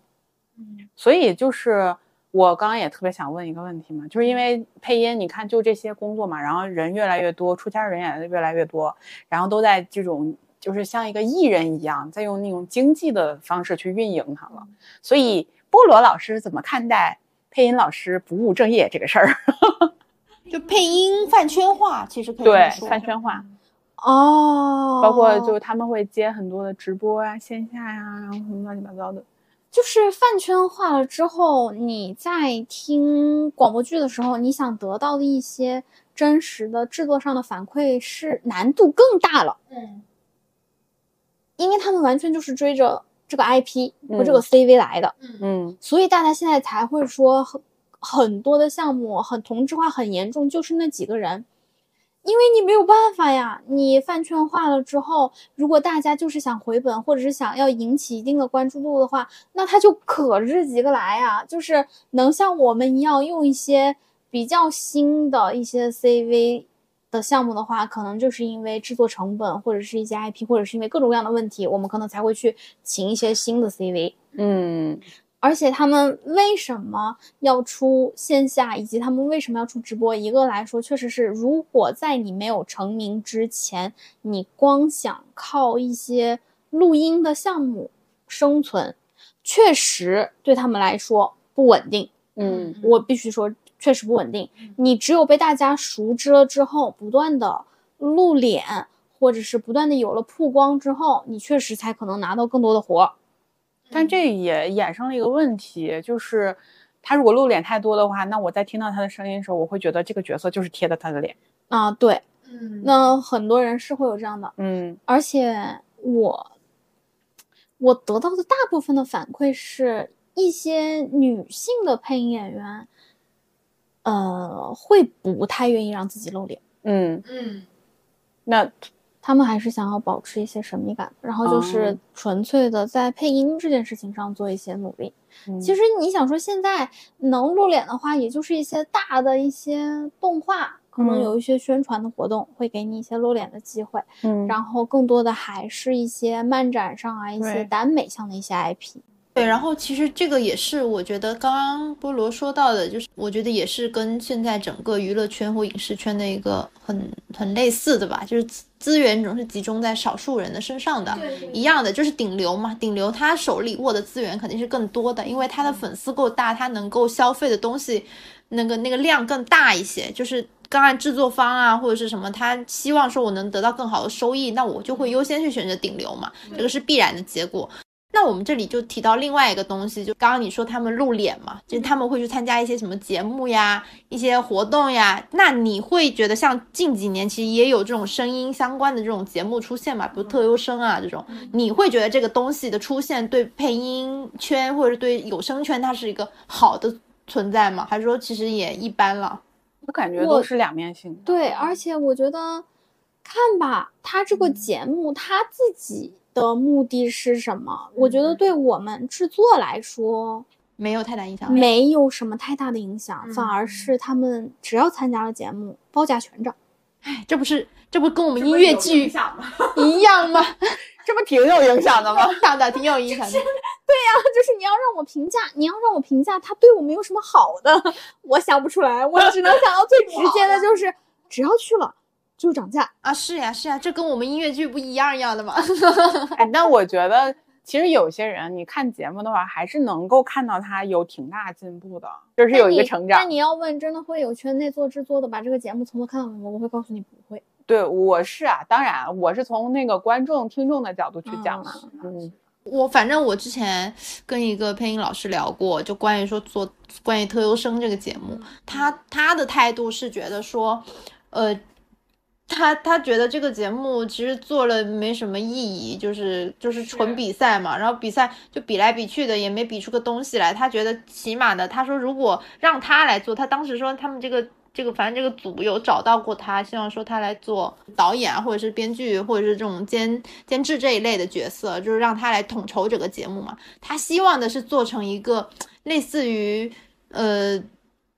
嗯所以就是我刚刚也特别想问一个问题嘛，就是因为配音，你看就这些工作嘛，然后人越来越多，出圈人也越来越多，然后都在这种就是像一个艺人一样，在用那种经济的方式去运营它了。所以菠萝老师怎么看待配音老师不务正业这个事儿？就配音饭圈化，其实可以说饭圈化，哦，包括就他们会接很多的直播啊、线下呀、然后什么乱七八糟的。就是饭圈化了之后，你在听广播剧的时候，你想得到的一些真实的制作上的反馈是难度更大了，嗯因为他们完全就是追着这个 IP 和这个嗯。CV 来的。嗯。所以大家现在才会说很很多的项目很同质化很严重，就是那几个人，因为你没有办法呀，你饭圈化了之后，如果大家就是想回本，或者是想要引起一定的关注度的话，那他就可这几个来呀，就是能像我们一样用一些比较新的一些 CV。的项目的话，可能就是因为制作成本，或者是一些 IP，或者是因为各种各样的问题，我们可能才会去请一些新的 CV。嗯而且他们为什么要出线下，以及他们为什么要出直播？一个来说，确实是，如果在你没有成名之前，你光想靠一些录音的项目生存，确实对他们来说不稳定。嗯我必须说，确实不稳定。你只有被大家熟知了之后，不断的露脸，或者是不断的有了曝光之后，你确实才可能拿到更多的活儿。但这也衍生了一个问题，就是他如果露脸太多的话，那我在听到他的声音的时候，我会觉得这个角色就是贴的他的脸。啊，对，嗯。那很多人是会有这样的，嗯。而且我我得到的大部分的反馈是一些女性的配音演员，呃，会不太愿意让自己露脸，嗯，嗯。那他们还是想要保持一些神秘感，然后就是哦纯粹的在配音这件事情上做一些努力。嗯其实你想说现在能露脸的话，也就是一些大的一些动画，可能嗯有一些宣传的活动会给你一些露脸的机会。嗯然后更多的还是一些漫展上啊，一些对耽美向的一些 IP。对，然后其实这个也是我觉得刚刚菠萝说到的，就是我觉得也是跟现在整个娱乐圈或影视圈的一个很很类似的吧，就是资资源总是集中在少数人的身上的，一样的，就是顶流嘛，顶流他手里握的资源肯定是更多的，因为他的粉丝够大，他能够消费的东西那个那个量更大一些，就是。刚按制作方啊，或者是什么，他希望说我能得到更好的收益，那我就会优先去选择顶流嘛，这个是必然的结果。那我们这里就提到另外一个东西，就刚刚你说他们露脸嘛，就是他们会去参加一些什么节目呀、一些活动呀。那你会觉得像近几年其实也有这种声音相关的这种节目出现嘛，比如特优生啊这种，你会觉得这个东西的出现对配音圈或者是对有声圈它是一个好的存在吗？还是说其实也一般了？我感觉都是两面性的。对，而且我觉得，看吧，他这个节目他自己的目的是什么？我觉得对我们制作来说没有太大影响。没有什么太大的影响，反嗯而是他们只要参加了节目，报价全涨。哎，这不是这不跟我们音乐剧 一样吗？这不挺有影响的吗？影响的挺有影响的。对呀就是你要让我评价，你要让我评价他对我们有什么好的，我想不出来，我只能想到最直接的就是，只要去了就涨价。啊，是呀是呀，这跟我们音乐剧不一样一样的吗？哎，那我觉得其实有些人，你看节目的话，还是能够看到他有挺大进步的，就是有一个成长那。你要问，真的会有圈内做制作的把这个节目从头看到尾吗？我会告诉你不会。对，我是啊，当然我是从那个观众、听众的角度去讲嘛。嗯我反正我之前跟一个配音老师聊过，就关于说做关于特优生这个节目，他他的态度是觉得说，呃，他他觉得这个节目其实做了没什么意义，就是就是纯比赛嘛，然后比赛就比来比去的，也没比出个东西来。他觉得起码的，他说如果让他来做，他当时说他们这个。这个反正这个组有找到过他，希望说他来做导演啊，或者是编剧，或者是这种监监制这一类的角色，就是让他来统筹整个节目嘛。他希望的是做成一个类似于呃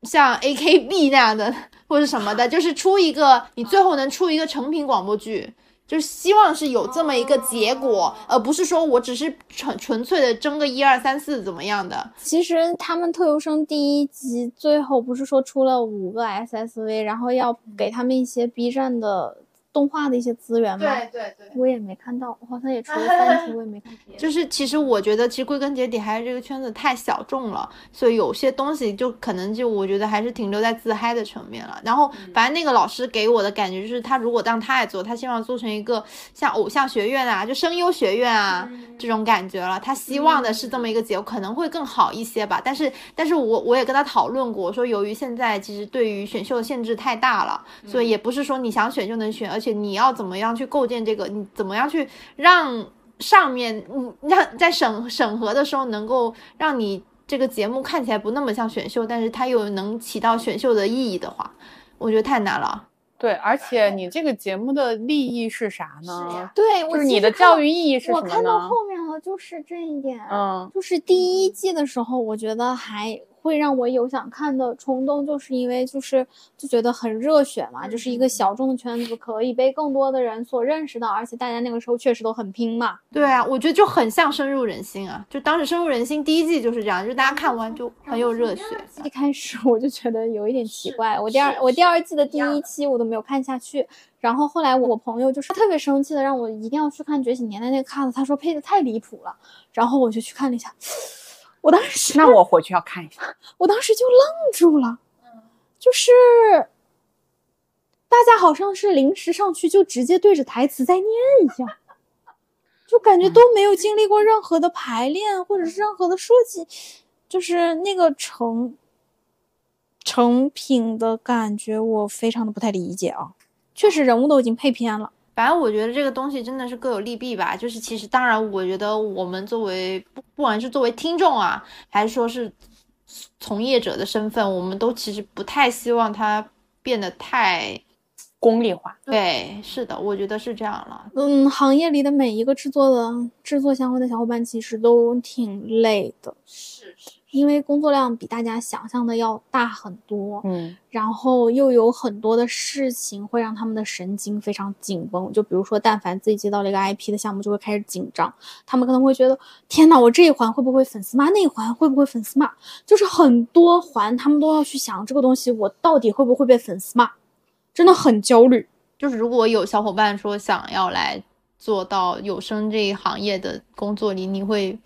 像 A K B 那样的或者什么的，就是出一个你最后能出一个成品广播剧。就是希望是有这么一个结果，而不是说我只是纯纯粹的争个一二三四怎么样的。其实他们特优生第一集最后不是说出了五个 SSV，然后要给他们一些 B 站的动画的一些资源吗？对对对。我也没看到，我好像也出了 三集，我也没看。就是其实我觉得，其实归根结底还是这个圈子太小众了，所以有些东西就可能就我觉得还是停留在自嗨的层面了。然后反正那个老师给我的感觉就是，他如果让他来做，他希望做成一个像偶像学院啊，就声优学院啊这种感觉了。他希望的是这么一个结果，可能会更好一些吧。但是，但是我我也跟他讨论过，我说由于现在其实对于选秀的限制太大了，所以也不是说你想选就能选，而且你要怎么样去构建这个，你怎么样去让上面嗯让在审审核的时候能够让你这个节目看起来不那么像选秀，但是它又能起到选秀的意义的话，我觉得太难了。对，而且你这个节目的利益是啥呢？对，就是你的教育意义是什么呢我看到？后面了，就是这一点。嗯就是第一季的时候，我觉得还会让我有想看的冲动，就是因为就是就觉得很热血嘛，就是一个小众的圈子可以被更多的人所认识到，而且大家那个时候确实都很拼嘛。对啊，我觉得就很像深入人心啊！就当时深入人心第一季就是这样，就是大家看完就很有热血。一开始我就觉得有一点奇怪，我第二我第二季的第一期我都没有看下去，然后后来我朋友就是特别生气的让我一定要去看《觉醒年代》那个 cut，他说配的太离谱了，然后我就去看了一下。我当时，那我回去要看一下。我当时就愣住了，就是大家好像是临时上去就直接对着台词在念一样，就感觉都没有经历过任何的排练或者是任何的设计，就是那个成成品的感觉，我非常的不太理解啊。确实人物都已经配偏了。反正我觉得这个东西真的是各有利弊吧。就是其实，当然，我觉得我们作为不不管是作为听众啊，还是说是从业者的身份，我们都其实不太希望它变得太功利化。对，是的，我觉得是这样了。嗯，行业里的每一个制作的制作相关的小伙伴，其实都挺累的。是是。因为工作量比大家想象的要大很多，嗯，然后又有很多的事情会让他们的神经非常紧绷。就比如说，但凡自己接到了一个 IP 的项目，就会开始紧张。他们可能会觉得，天呐，我这一环会不会粉丝骂？那一环会不会粉丝骂？就是很多环，他们都要去想这个东西，我到底会不会被粉丝骂？真的很焦虑。就是如果有小伙伴说想要来做到有声这一行业的工作里，你会？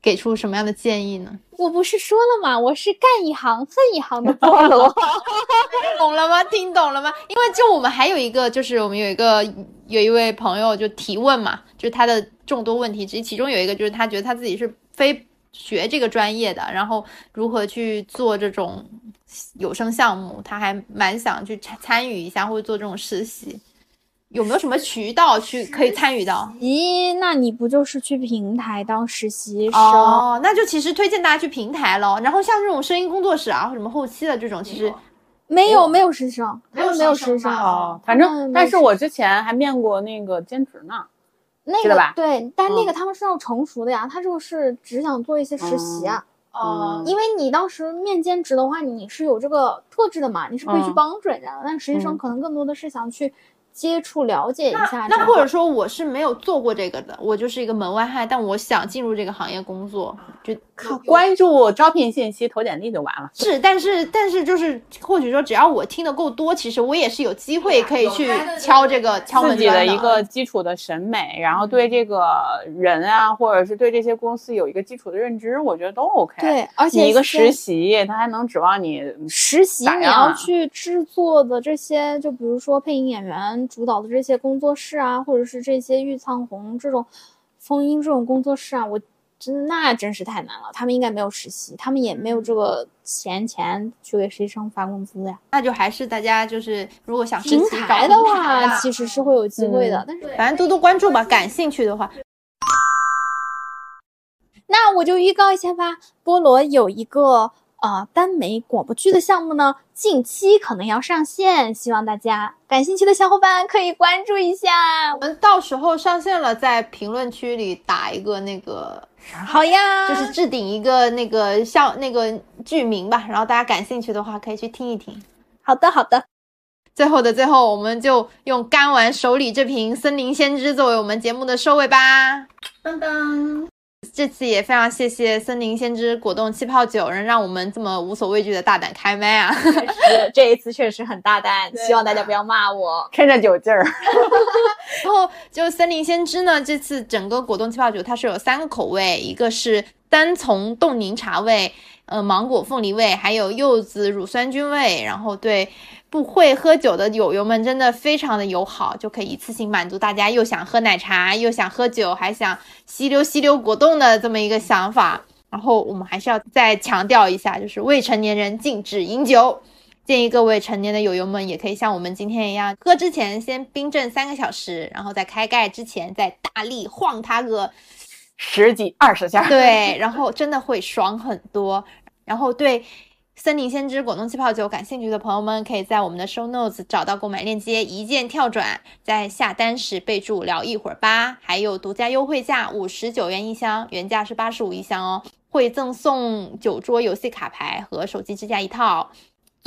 给出什么样的建议呢？我不是说了吗？我是干一行恨一行的菠萝，懂了吗？听懂了吗？因为就我们还有一个，就是我们有一个有一位朋友就提问嘛，就是他的众多问题之其中有一个就是他觉得他自己是非学这个专业的，然后如何去做这种有声项目，他还蛮想去参参与一下，或者做这种实习。有没有什么渠道去可以参与到？咦，那你不就是去平台当实习生？哦，那就其实推荐大家去平台喽。然后像这种声音工作室啊，或什么后期的这种，其实没有没有实习生，没有没有实习生哦。反正，但是我之前还面过那个兼职呢，那个对，但那个他们是要成熟的呀，他这个是只想做一些实习啊。哦，因为你当时面兼职的话，你是有这个特质的嘛，你是可以去帮助人家的。但实习生可能更多的是想去。接触了解一下，那或者说我是没有做过这个的，我就是一个门外汉，但我想进入这个行业工作，就靠关注招聘信息投简历就完了。是，但是但是就是或许说只要我听的够多，其实我也是有机会可以去敲这个敲门自己的一个基础的审美，然后对这个人啊，或者是对这些公司有一个基础的认知，我觉得都 OK。对，而且一个实习，他还能指望你实习你要去制作的这些，就比如说配音演员。主导的这些工作室啊，或者是这些玉苍红这种风音这种工作室啊，我真那真是太难了。他们应该没有实习，他们也没有这个闲钱去给实习生发工资呀。那就还是大家就是如果想平台的话，其实是会有机会的。但是反正多多关注吧，感兴趣的话。那我就预告一下吧，菠萝有一个。呃，耽美广播剧的项目呢，近期可能要上线，希望大家感兴趣的小伙伴可以关注一下。我们到时候上线了，在评论区里打一个那个好呀，就是置顶一个那个像那个剧名吧，然后大家感兴趣的话可以去听一听。好的，好的。最后的最后，我们就用干完手里这瓶森林先知作为我们节目的收尾吧。噔噔。这次也非常谢谢森林先知果冻气泡酒，能让我们这么无所畏惧的大胆开麦啊！这一次确实很大胆，希望大家不要骂我，趁着酒劲儿。然后就森林先知呢，这次整个果冻气泡酒它是有三个口味，一个是单丛冻柠茶味，呃，芒果凤梨味，还有柚子乳酸菌味，然后对。不会喝酒的友友们真的非常的友好，就可以一次性满足大家又想喝奶茶又想喝酒还想吸溜吸溜果冻的这么一个想法。然后我们还是要再强调一下，就是未成年人禁止饮酒，建议各位成年的友友们也可以像我们今天一样，喝之前先冰镇三个小时，然后在开盖之前再大力晃它个十几二十下，对，然后真的会爽很多。然后对。森林先知果冻气泡酒，感兴趣的朋友们可以在我们的 show notes 找到购买链接，一键跳转，在下单时备注聊一会儿吧，还有独家优惠价五十九元一箱，原价是八十五一箱哦。会赠送酒桌游戏卡牌和手机支架一套。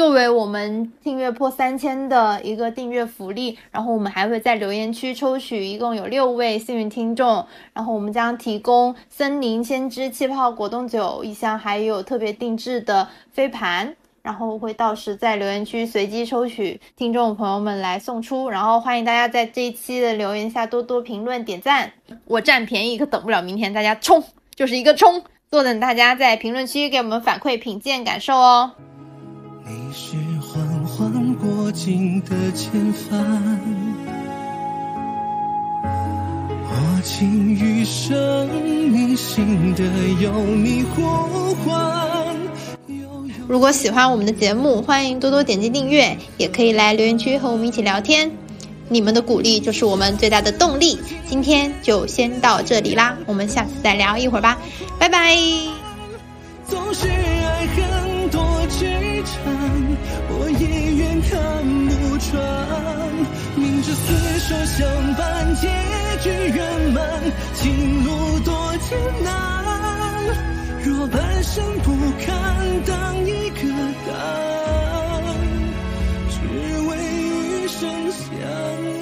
作为我们订阅破三千的一个订阅福利，然后我们还会在留言区抽取一共有六位幸运听众，然后我们将提供森林先知气泡果冻酒一箱，还有特别定制的飞盘，然后会到时在留言区随机抽取听众朋友们来送出，然后欢迎大家在这一期的留言下多多评论点赞，我占便宜可等不了明天，大家冲就是一个冲，坐等大家在评论区给我们反馈品鉴感受哦。你是缓缓过境的遣返，我情余生迷信的有你呼唤。如果喜欢我们的节目，欢迎多多点击订阅，也可以来留言区和我们一起聊天。你们的鼓励就是我们最大的动力。今天就先到这里啦，我们下次再聊一会儿吧，拜拜。纵使爱恨多痴缠我也愿看不穿。明知厮守相伴结局圆满情路多艰难若半生不堪当一个伴只为余生相